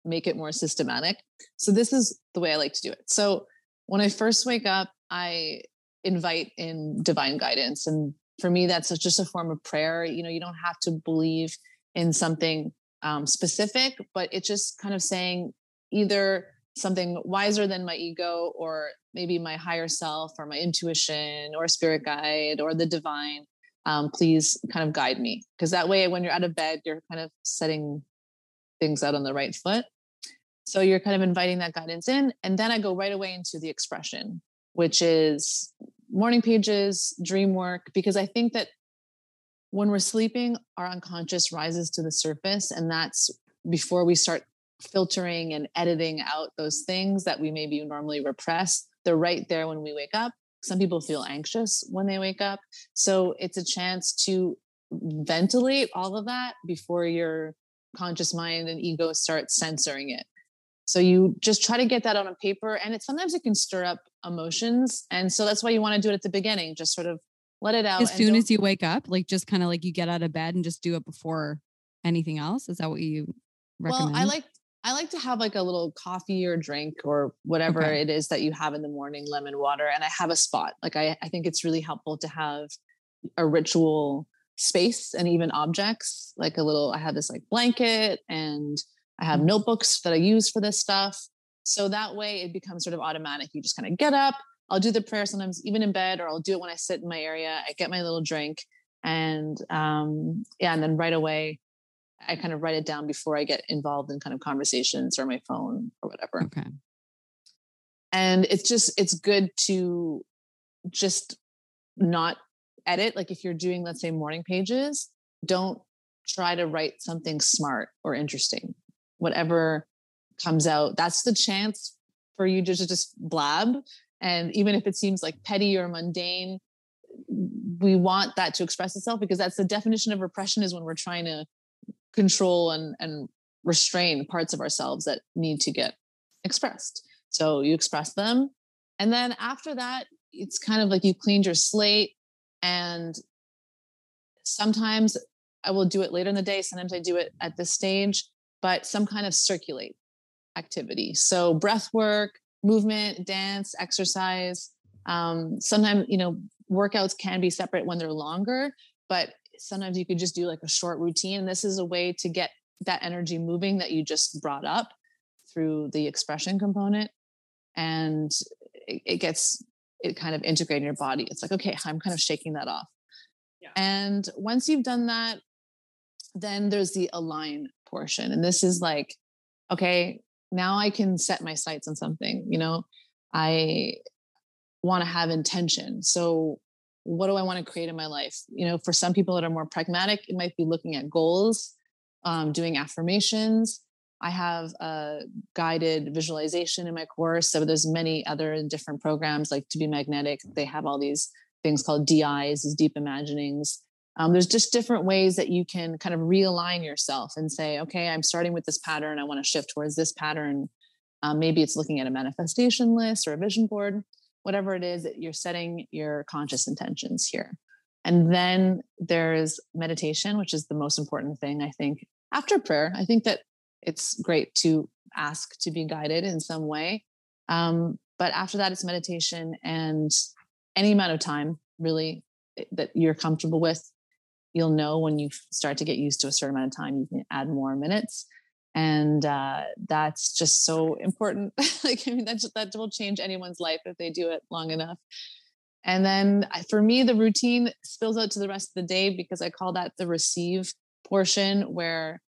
make it more systematic. So this is the way I like to do it. So when I first wake up, I invite in divine guidance. And for me, that's just a form of prayer. You know, you don't have to believe in something um, specific, but it's just kind of saying either something wiser than my ego or maybe my higher self or my intuition or spirit guide or the divine um, please kind of guide me. Because that way when you're out of bed you're kind of setting things out on the right foot. So you're kind of inviting that guidance in and then i go right away into the expression which is morning pages dream work because i think that when we're sleeping our unconscious rises to the surface and that's before we start filtering and editing out those things that we maybe normally repress. They're right there when we wake up. Some people feel anxious when they wake up. So it's a chance to ventilate all of that before your conscious mind and ego start censoring it. So you just try to get that on a paper and it sometimes it can stir up emotions. And so that's why you want to do it at the beginning, just sort of let it out. As soon as you wake up, like just kind of like you get out of bed and just do it before anything else. Is that what you recommend? Well, I like I like to have like a little coffee or drink or whatever okay. it is that you have in the morning, lemon water, and I have a spot. Like I, I think it's really helpful to have a ritual space and even objects. Like a little, I have this like blanket and I have mm. notebooks that I use for this stuff. So that way it becomes sort of automatic. You just kind of get up, I'll do the prayer sometimes even in bed, or I'll do it when I sit in my area. I get my little drink, and um, yeah, and then right away, I kind of write it down before I get involved in kind of conversations or my phone or whatever. Okay. And it's just it's good to just not edit. Like if you're doing, let's say, morning pages, don't try to write something smart or interesting. Whatever comes out, that's the chance for you to just blab. And even if it seems like petty or mundane, we want that to express itself because that's the definition of repression is when we're trying to control and, and restrain parts of ourselves that need to get expressed. So you express them. And then after that, it's kind of like you cleaned your slate. And sometimes I will do it later in the day. Sometimes I do it at this stage, but some kind of circulate activity. So breath work, movement, dance, exercise. Um, sometimes, you know, workouts can be separate when they're longer, but sometimes you could just do like a short routine. This is a way to get that energy moving that you just brought up through the expression component. And it, it gets it kind of integrated in your body. It's like, okay, I'm kind of shaking that off. Yeah. And once you've done that, then there's the align portion. And this is like, okay, now I can set my sights on something. You know, I want to have intention. So, what do I want to create in my life? You know, for some people that are more pragmatic, it might be looking at goals, um, doing affirmations. I have a guided visualization in my course. So there's many other different programs like To Be Magnetic. They have all these things called DIs, these deep imaginings. Um, there's just different ways that you can kind of realign yourself and say, okay, I'm starting with this pattern. I want to shift towards this pattern. Um, maybe it's looking at a manifestation list or a vision board, whatever it is that you're setting your conscious intentions here. And then there's meditation, which is the most important thing, I think, after prayer. I think that it's great to ask to be guided in some way. Um, but after that, it's meditation and any amount of time really that you're comfortable with you'll know when you start to get used to a certain amount of time you can add more minutes and uh, that's just so important like i mean that, that will change anyone's life if they do it long enough and then for me the routine spills out to the rest of the day because i call that the receive portion where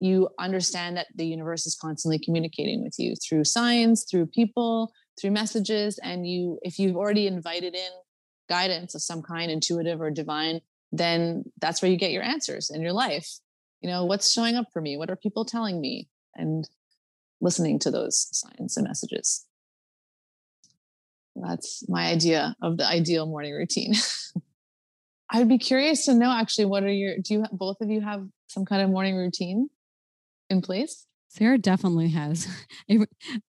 you understand that the universe is constantly communicating with you through signs through people through messages and you if you've already invited in guidance of some kind intuitive or divine then that's where you get your answers in your life. You know, what's showing up for me? What are people telling me? And listening to those signs and messages. That's my idea of the ideal morning routine. I'd be curious to know actually what are your do you both of you have some kind of morning routine in place? Sarah definitely has.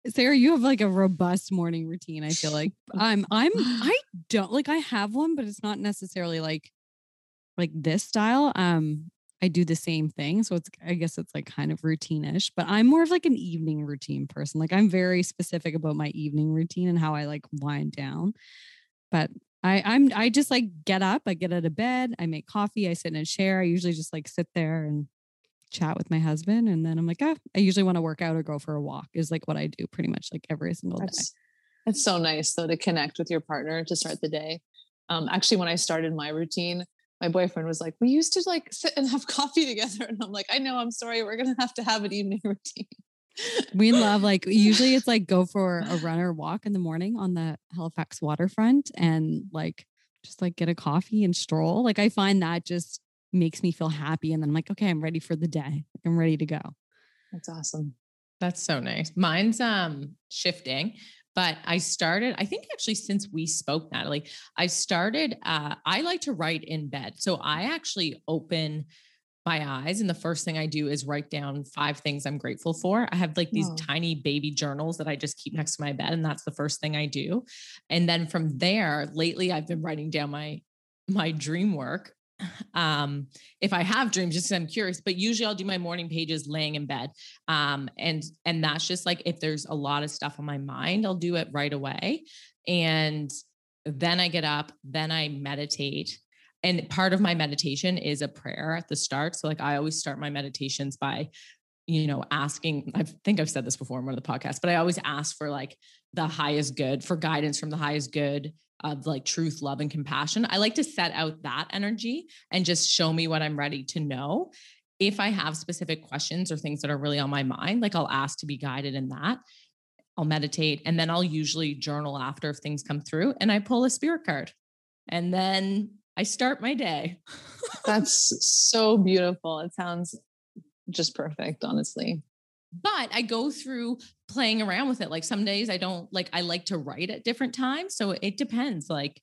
Sarah, you have like a robust morning routine. I feel like I'm I'm I don't like I have one, but it's not necessarily like like this style, um, I do the same thing. So it's, I guess it's like kind of routine-ish, but I'm more of like an evening routine person. Like I'm very specific about my evening routine and how I like wind down. But I, I'm, I just like get up, I get out of bed, I make coffee, I sit in a chair. I usually just like sit there and chat with my husband. And then I'm like, ah, I usually want to work out or go for a walk is like what I do pretty much like every single that's, day. It's so nice though to connect with your partner to start the day. Um, actually, when I started my routine, my boyfriend was like, we used to like sit and have coffee together. And I'm like, I know, I'm sorry. We're going to have to have an evening routine. we love like usually it's like go for a run or walk in the morning on the Halifax waterfront and like just like get a coffee and stroll. Like I find that just makes me feel happy. And then I'm like, okay, I'm ready for the day. I'm ready to go. That's awesome. That's so nice. Mine's um shifting. But I started, I think actually since we spoke, Natalie, I started, uh, I like to write in bed. So I actually open my eyes and the first thing I do is write down five things I'm grateful for. I have like these tiny baby journals that I just keep next to my bed and that's the first thing I do. And then from there, lately I've been writing down my my dream work um if i have dreams just i'm curious but usually i'll do my morning pages laying in bed. Um and and that's just like if there's a lot of stuff on my mind i'll do it right away. And then i get up then i meditate. And part of my meditation is a prayer at the start. So like i always start my meditations by you know, asking, I think I've said this before in one of the podcasts, but I always ask for like the highest good, for guidance from the highest good of like truth, love, and compassion. I like to set out that energy and just show me what I'm ready to know. If I have specific questions or things that are really on my mind, like I'll ask to be guided in that. I'll meditate and then I'll usually journal after if things come through and I pull a spirit card and then I start my day. That's so beautiful. It sounds just perfect, honestly. But I go through playing around with it. Like some days I don't like, I like to write at different times. So it depends. Like,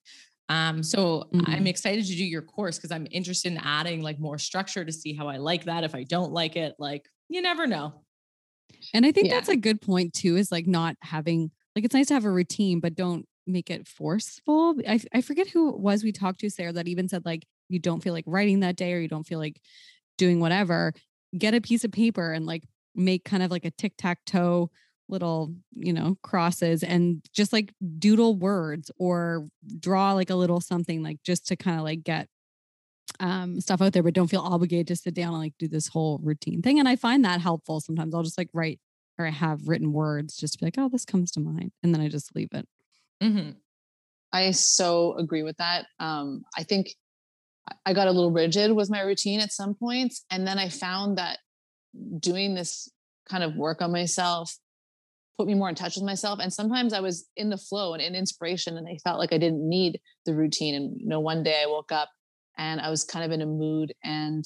um, so mm-hmm. I'm excited to do your course because I'm interested in adding like more structure to see how I like that. If I don't like it, like you never know. And I think yeah. that's a good point too, is like not having like it's nice to have a routine, but don't make it forceful. I, I forget who it was we talked to, Sarah, that even said like you don't feel like writing that day or you don't feel like doing whatever. Get a piece of paper and like make kind of like a tic-tac-toe little, you know, crosses and just like doodle words or draw like a little something like just to kind of like get um, stuff out there, but don't feel obligated to sit down and like do this whole routine thing. And I find that helpful. Sometimes I'll just like write or I have written words just to be like, oh, this comes to mind. And then I just leave it. Mm-hmm. I so agree with that. Um, I think I got a little rigid with my routine at some points. And then I found that doing this kind of work on myself put me more in touch with myself. And sometimes I was in the flow and in inspiration, and I felt like I didn't need the routine. And you know, one day I woke up and I was kind of in a mood and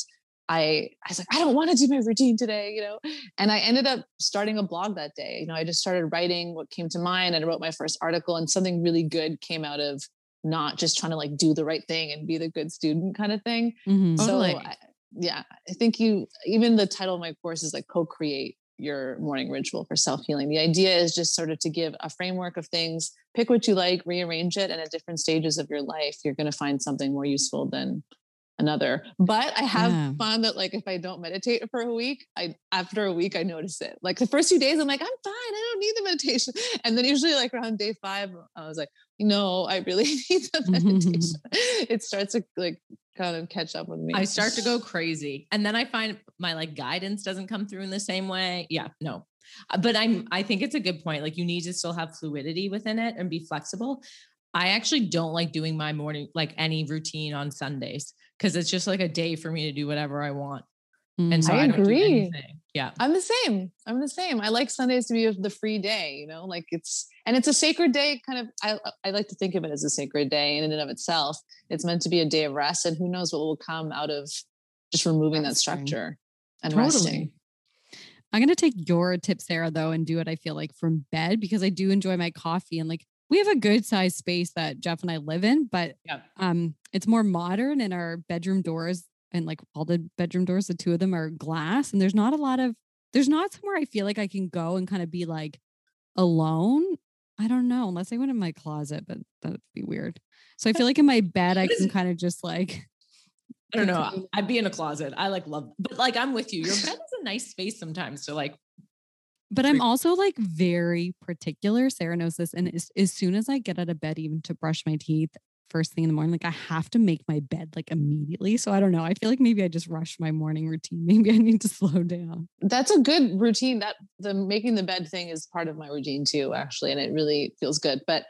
I, I was like, I don't want to do my routine today, you know? And I ended up starting a blog that day. You know, I just started writing what came to mind and I wrote my first article and something really good came out of not just trying to like do the right thing and be the good student kind of thing. Mm-hmm. So totally. I, yeah, I think you, even the title of my course is like co-create your morning ritual for self-healing. The idea is just sort of to give a framework of things, pick what you like, rearrange it, and at different stages of your life, you're going to find something more useful than another. But I have yeah. found that like if I don't meditate for a week, I after a week I notice it. Like the first few days, I'm like, I'm fine. I don't need the meditation. And then usually like around day five, I was like, no, I really need the mm-hmm. meditation. it starts to like of catch up with me. I start to go crazy. And then I find my like guidance doesn't come through in the same way. Yeah, no. Uh, but I'm I think it's a good point. Like you need to still have fluidity within it and be flexible. I actually don't like doing my morning like any routine on Sundays because it's just like a day for me to do whatever I want. And so I, I agree. yeah. I'm the same. I'm the same. I like Sundays to be the free day, you know, like it's, and it's a sacred day kind of, I, I like to think of it as a sacred day in and of itself. It's meant to be a day of rest and who knows what will come out of just removing resting. that structure and totally. resting. I'm going to take your tip, Sarah, though, and do what I feel like from bed because I do enjoy my coffee and like we have a good sized space that Jeff and I live in, but yeah. um, it's more modern and our bedroom doors and like all the bedroom doors, the two of them are glass. And there's not a lot of, there's not somewhere I feel like I can go and kind of be like alone. I don't know, unless I went in my closet, but that'd be weird. So I feel like in my bed, I can kind of just like, I don't know. I'd be in a closet. I like love, but like I'm with you. Your bed is a nice space sometimes to like. But I'm also like very particular. Sarah knows this. And as, as soon as I get out of bed, even to brush my teeth, first thing in the morning. Like I have to make my bed like immediately. So I don't know. I feel like maybe I just rush my morning routine. Maybe I need to slow down. That's a good routine. That the making the bed thing is part of my routine too, actually. And it really feels good. But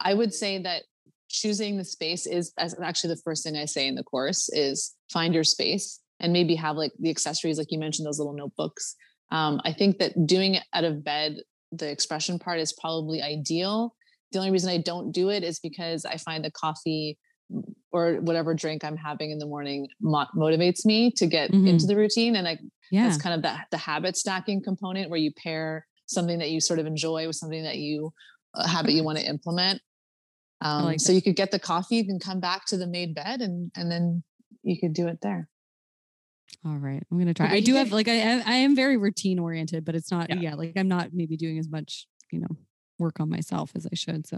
I would say that choosing the space is actually the first thing I say in the course is find your space and maybe have like the accessories, like you mentioned, those little notebooks. Um, I think that doing it out of bed, the expression part is probably ideal the only reason I don't do it is because I find the coffee or whatever drink I'm having in the morning mo- motivates me to get mm-hmm. into the routine. And I, yeah. that's kind of the, the habit stacking component where you pair something that you sort of enjoy with something that you, a habit you want to implement. Um, like so that. you could get the coffee, you can come back to the made bed and, and then you could do it there. All right. I'm going to try. I do have like, I, I am very routine oriented, but it's not, yeah. yeah, like I'm not maybe doing as much, you know, work on myself as I should. So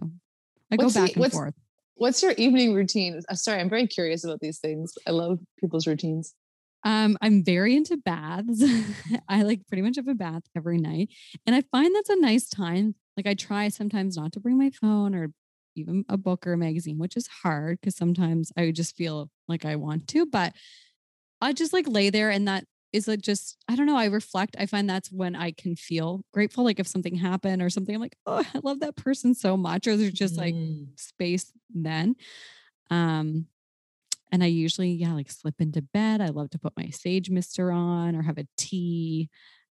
I what's go back the, and forth. What's your evening routine? Uh, sorry, I'm very curious about these things. I love people's routines. Um, I'm very into baths. I like pretty much have a bath every night. And I find that's a nice time. Like I try sometimes not to bring my phone or even a book or a magazine, which is hard because sometimes I just feel like I want to, but I just like lay there and that is it just I don't know, I reflect. I find that's when I can feel grateful. Like if something happened or something, I'm like, oh, I love that person so much. Or there's just like Mm. space then. Um and I usually, yeah, like slip into bed. I love to put my sage mister on or have a tea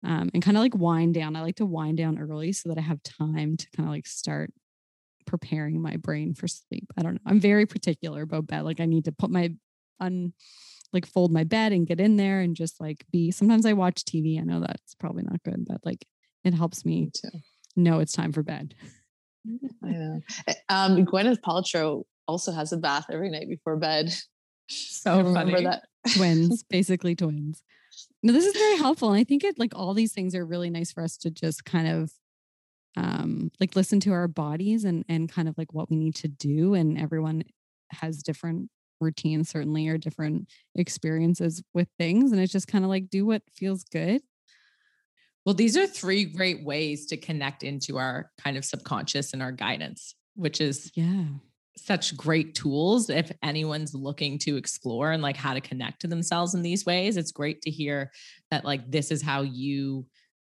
um, and kind of like wind down. I like to wind down early so that I have time to kind of like start preparing my brain for sleep. I don't know. I'm very particular about bed. Like I need to put my un like fold my bed and get in there and just like be sometimes I watch TV. I know that's probably not good, but like it helps me Me know it's time for bed. I know. Eh, Um, Gwyneth Paltrow also has a bath every night before bed. So I remember funny. that. twins, basically twins. No, this is very helpful. And I think it like all these things are really nice for us to just kind of um like listen to our bodies and and kind of like what we need to do. And everyone has different routines, certainly, or different experiences with things. And it's just kind of like do what feels good. Well, these are three great ways to connect into our kind of subconscious and our guidance, which is Yeah. such great tools if anyone's looking to explore and like how to connect to themselves in these ways. It's great to hear that like this is how you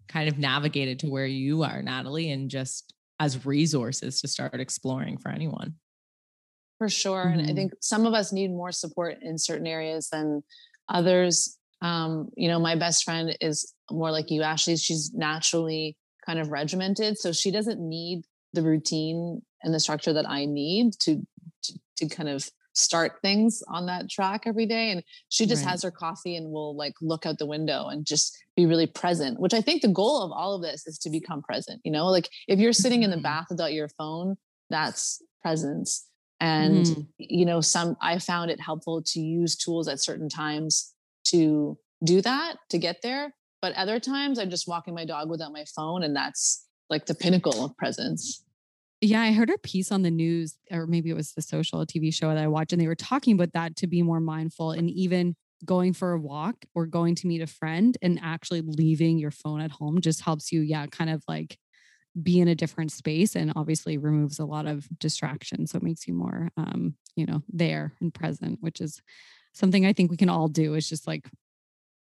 kind of navigated to where you are, Natalie, and just as resources to start exploring for anyone. For sure. And I Mhm. think some of us need more support in certain areas than others. Um, you know, my best friend is more like you, Ashley. She's naturally kind of regimented. So she doesn't need the routine and the structure that I need to to, to kind of start things on that track every day. And she just Right. has her coffee and will like look out the window and just be really present, which I think the goal of all of this is to become present. You know, like if you're sitting in the Mhm. bath without your phone, that's presence and Mhm. you know some i found it helpful to use tools at certain times to do that to get there but other times i'm just walking my dog without my phone and that's like the pinnacle of presence Yeah, I heard a piece on the news, or maybe it was the social TV show that I watched, and they were talking about that to be more mindful and even going for a walk or going to meet a friend and actually leaving your phone at home just helps you, yeah, kind of like be in a different space and obviously removes a lot of distraction. So it makes you more, um, you know, there and present, which is something I think we can all do is just like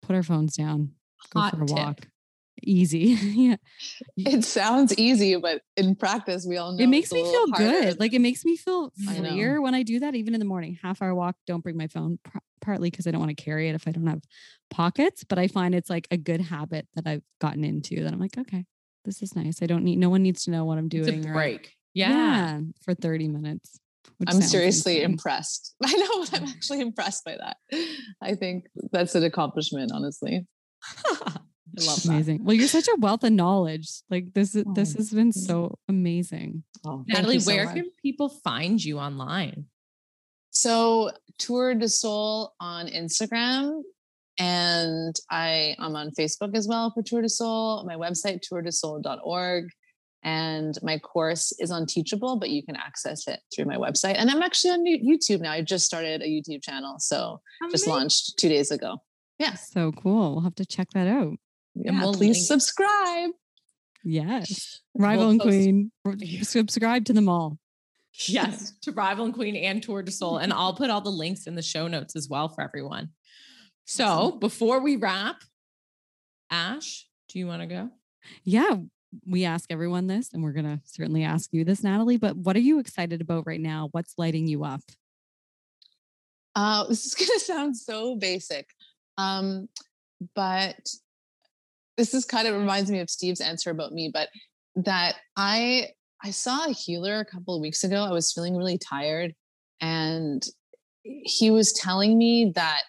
put our phones down, go Hot for a tip. walk. Easy. yeah. it sounds easy but in practice we all know it makes me feel harder. good. Like it makes me feel I freer when I do that, even in the morning. Half hour walk, don't bring my phone, pr- partly because I don't want to carry it if I don't have pockets. But I find it's like a good habit that I've gotten into that I'm like, okay, this is nice. I don't need, no one needs to know what I'm It's doing. a or- break. Yeah. for 30 minutes. i'm seriously insane. impressed i know i'm actually impressed by that i think that's an accomplishment honestly I love that. Amazing. Well, you're such a wealth of knowledge. Like this, is this Oh, has been so amazing. oh, Natalie, so where much. can people find you online? So Tour de Soul on Instagram. And I am on Facebook as well for Tour de Soul. My website, tourdesoul.org. And my course is on Teachable, but you can access it through my website. And I'm actually on YouTube now. I just started a YouTube channel. So just launched two days ago. Yeah. So cool. We'll have to check that out. yeah we'll please link- subscribe. Yes. We'll Rival and post- Queen. Subscribe to them all. Yes, to Rival and Queen and Tour de Soul. And I'll put all the links in the show notes as well for everyone. So before we wrap, Ash, do you want to go? Yeah, we ask everyone this, and we're going to certainly ask you this, Natalie. But what are you excited about right now? What's lighting you up? Uh, this is going to sound so basic, um, but this is kind of reminds me of Steve's answer about me. But that I I saw a healer a couple of weeks ago. I was feeling really tired, and he was telling me that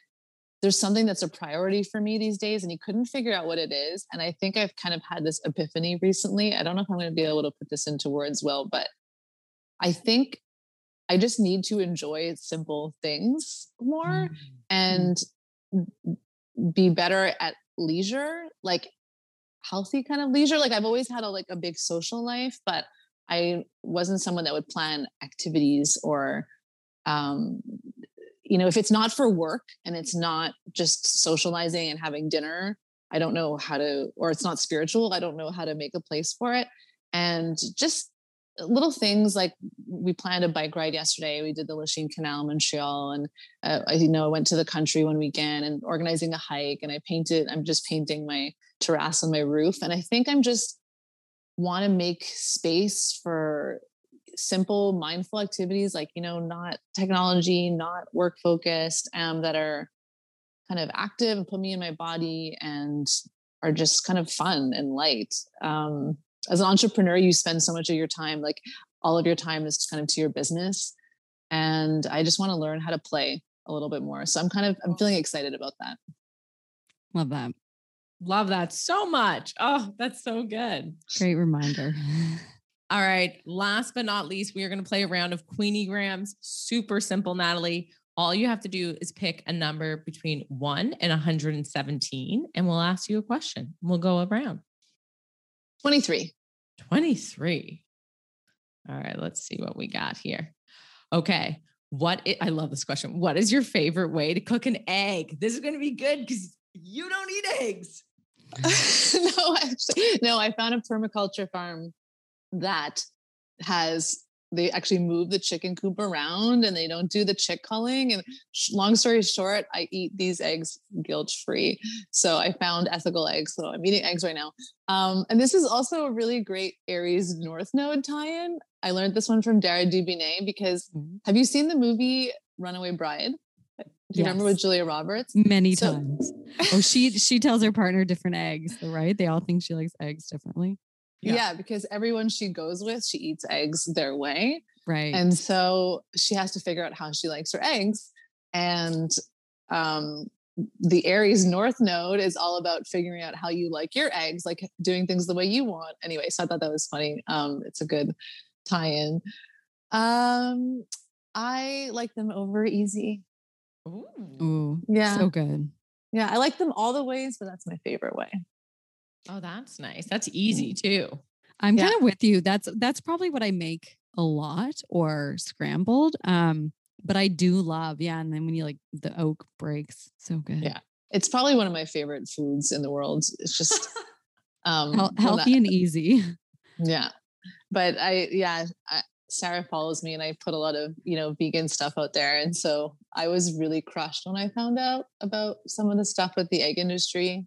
there's something that's a priority for me these days, and he couldn't figure out what it is. And I think I've kind of had this epiphany recently. I don't know if I'm going to be able to put this into words well, but I think I just need to enjoy simple things more and be better at leisure, like healthy kind of leisure. Like I've always had a like a big social life, but I wasn't someone that would plan activities or um you know, if it's not for work and it's not just socializing and having dinner, I don't know how to or it's not spiritual, I don't know how to make a place for it. And just little things like we planned a bike ride yesterday. We did the Lachine Canal, Montreal, and uh, I you know I went to the country one weekend and organizing a hike. And I painted. I'm just painting my terrace on my roof, and I think I'm just want to make space for simple mindful activities like you know not technology not work focused um, that are kind of active and put me in my body and are just kind of fun and light um, as an entrepreneur you spend so much of your time like all of your time is kind of to your business and i just want to learn how to play a little bit more so i'm kind of i'm feeling excited about that Love that. Love that so much. Oh, that's so good. Great reminder. All right. Last but not least, we are going to play a round of Queenie Grams. Super simple, Natalie. All you have to do is pick a number between 1 and 117, and we'll ask you a question. We'll go around. 23 23. All right, let's see what we got here. Okay. What I, I love this question. What is your favorite way to cook an egg? This is going to be good because you don't eat eggs. no, actually, no. I found a permaculture farm that has they actually move the chicken coop around and they don't do the chick culling. And long story short, I eat these eggs guilt free. So I found ethical eggs. So I'm eating eggs right now. Um, and this is also a really great Aries North Node tie-in. I learned this one from Dara Dubinet because Mhm. have you seen the movie Runaway Bride? Do you remember with Julia Roberts? Many So- times. Oh, she she tells her partner different eggs, right? They all think she likes eggs differently. Yeah. yeah, because everyone she goes with, she eats eggs their way. Right. and so she has to figure out how she likes her eggs and um the aries north node is all about figuring out how you like your eggs like doing things the way you want anyway so i thought that was funny um it's a good tie-in um i like them over easy Ooh. Ooh, yeah so good. yeah i like them all the ways but that's my favorite way Oh, that's nice. That's easy too. I'm Yeah. kind of with you. That's that's probably what I make a lot or scrambled. Um, but I do love, yeah. And then when you like the oak breaks, so good. Yeah. it's probably one of my favorite foods in the world it's just um Hel- healthy and easy. Yeah. But I, yeah, I, Sarah follows me and I put a lot of, you know, vegan stuff out there. And so I was really crushed when I found out about some of the stuff with the egg industry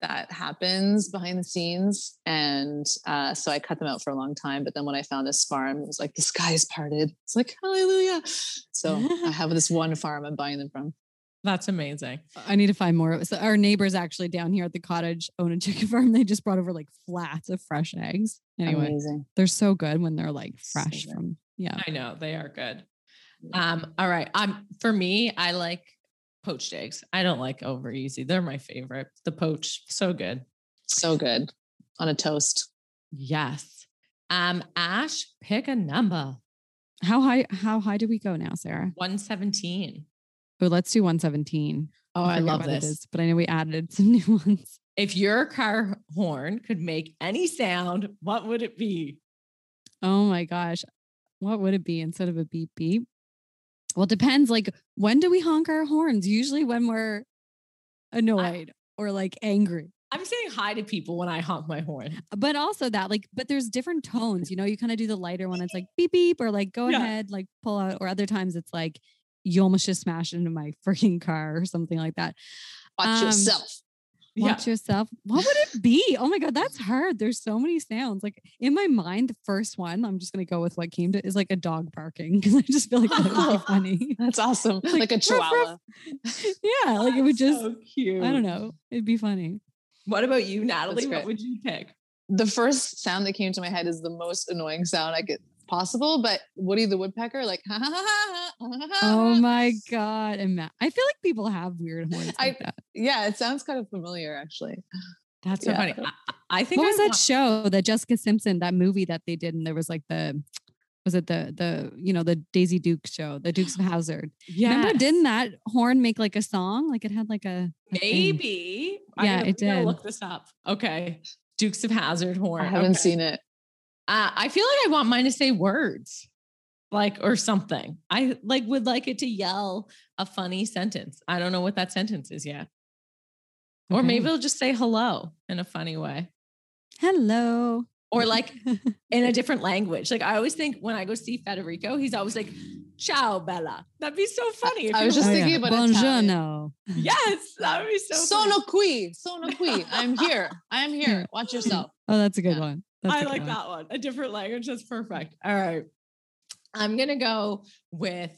that happens behind the scenes. And uh, so I cut them out for a long time. But then when I found this farm, it was like the sky is parted. It's like, hallelujah. So I have this one farm I'm buying them from. That's amazing. I need to find more. So our neighbors actually down here at the cottage own a chicken farm. They just brought over like flats of fresh eggs. Anyway, Amazing. they're so good when they're like fresh good. from yeah. I know they are good. Um, all right. I'm for me, I like poached eggs. I don't like over easy. They're my favorite. The poach, so good. So good on a toast. Yes. Um, Ash, pick a number. How high how high do we go now, Sarah? 117. Oh, let's do 117. Oh, I forget love this. is, but I know we added some new ones. If your car horn could make any sound, what would it be? Oh my gosh. What would it be instead of a beep beep? Well, it depends. Like, when do we honk our horns? Usually when we're annoyed or like angry. I'm saying hi to people when I honk my horn. But also that, like, but there's different tones. You know, you kind of do the lighter one. It's like beep beep or like go Yeah. ahead, like pull out. Or other times it's like you almost just smashed into my freaking car or something like that. Watch Um, yourself. Watch yourself. What would it be? Oh my god, that's hard. There's so many sounds. Like in my mind, the first one, I'm just gonna go with what came to is like a dog barking because I just feel like that would be funny. That's awesome. Like, Like, a chihuahua. ruff. yeah, like it would just. so cute. I don't know. It'd be funny. What about you, Natalie? What would you pick? the first sound that came to my head is the most annoying sound I could possible, but Woody the Woodpecker, like ha ha ha ha. ha, ha, Oh my god! And I feel like people have weird horns I- like that. yeah, it sounds kind of familiar actually. That's so Yeah. funny. I, I think What I was that show? That Jessica Simpson, that movie that they did, and there was like the. Was it the the you know the Daisy Duke show, the Dukes of Hazzard? Remember, Yes. didn't that horn make like a song? Like it had like a, a. Maybe. I Yeah, gotta- it we gotta did. Look this up. Okay. Dukes of Hazzard horn. I haven't Okay. seen it. Uh, I feel like I want mine to say words, like or something. I like would like it to yell a funny sentence. I don't know what that sentence is yet. Or maybe it'll just say hello in a funny way. Hello. or like in a different language. Like I always think when I go see Federico, he's always like, "Ciao, Bella." That'd be so funny. I was just Oh, thinking yeah. about Italian. Buongiorno. yes, that would be so. funny. Sono qui, sono qui. I'm here. I am here. Watch yourself. Oh, that's a good Yeah. one. That's I like one. that one. A different language. That's perfect. All right. I'm going to go with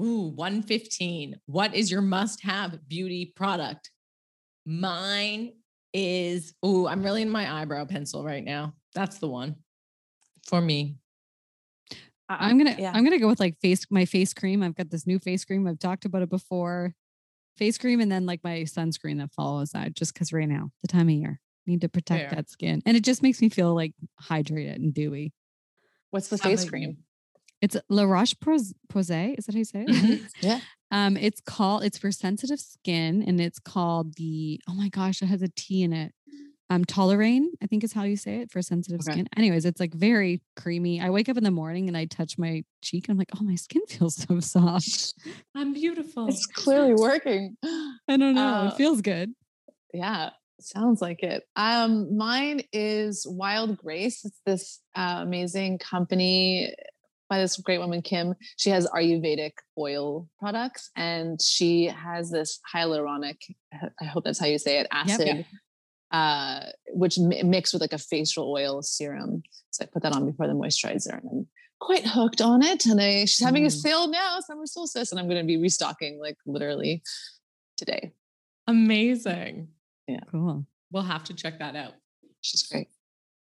ooh, 115. What is your must have beauty product? Mine is, ooh, I'm really in my eyebrow pencil right now. That's the one for me. I'm gonna yeah. I'm gonna go with like face my face cream. I've got this new face cream. I've talked about it before. Face cream and then like my sunscreen that follows that just because right now, the time of year, need to protect Fair. that skin. And it just makes me feel like hydrated and dewy. What's the face cream? It's La Roche Posay. Is that how you say it? Mhm. Yeah. Um, it's called it's for sensitive skin and it's called the oh my gosh, it has a T in it. Um, Tolerane, I think is how you say it for sensitive Okay. skin. Anyways, it's like very creamy. I wake up in the morning and I touch my cheek and I'm like, oh, my skin feels so soft. I'm beautiful. It's clearly working. I don't know. Uh, it feels good. Yeah, sounds like it. Um, mine is Wild Grace. It's this uh, amazing company by this great woman Kim. She has Ayurvedic oil products, and she has this hyaluronic. I hope that's how you say it. Acid. Uh, which mi- mixed with like a facial oil serum. So I put that on before the moisturizer, and I'm quite hooked on it. And I, she's having a Mm. sale now, summer solstice, and I'm going to be restocking like literally today. Amazing. Cool. We'll have to check that out. She's great.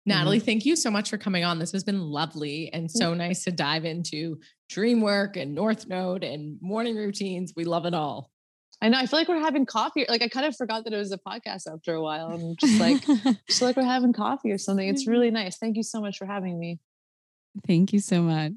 Natalie, mm-hmm. thank you so much for coming on. This has been lovely and mm. so nice to dive into dream work and North Node and morning routines. We love it all. I know. I feel like we're having coffee. Like I kind of forgot that it was a podcast after a while. I'm just like, just like we're having coffee or something. It's mm-hmm. really nice. Thank you so much for having me. Thank you so much.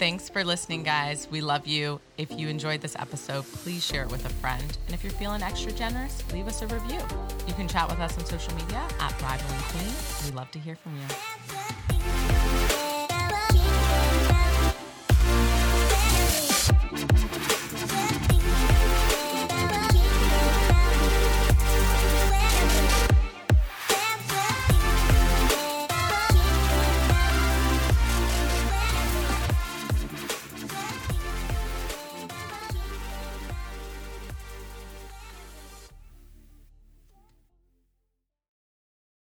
Thanks for listening, guys. We love you. If you enjoyed this episode, please share it with a friend. And if you're feeling extra generous, leave us a review. You can chat with us on social media at Rival and Queen. We love to hear from you.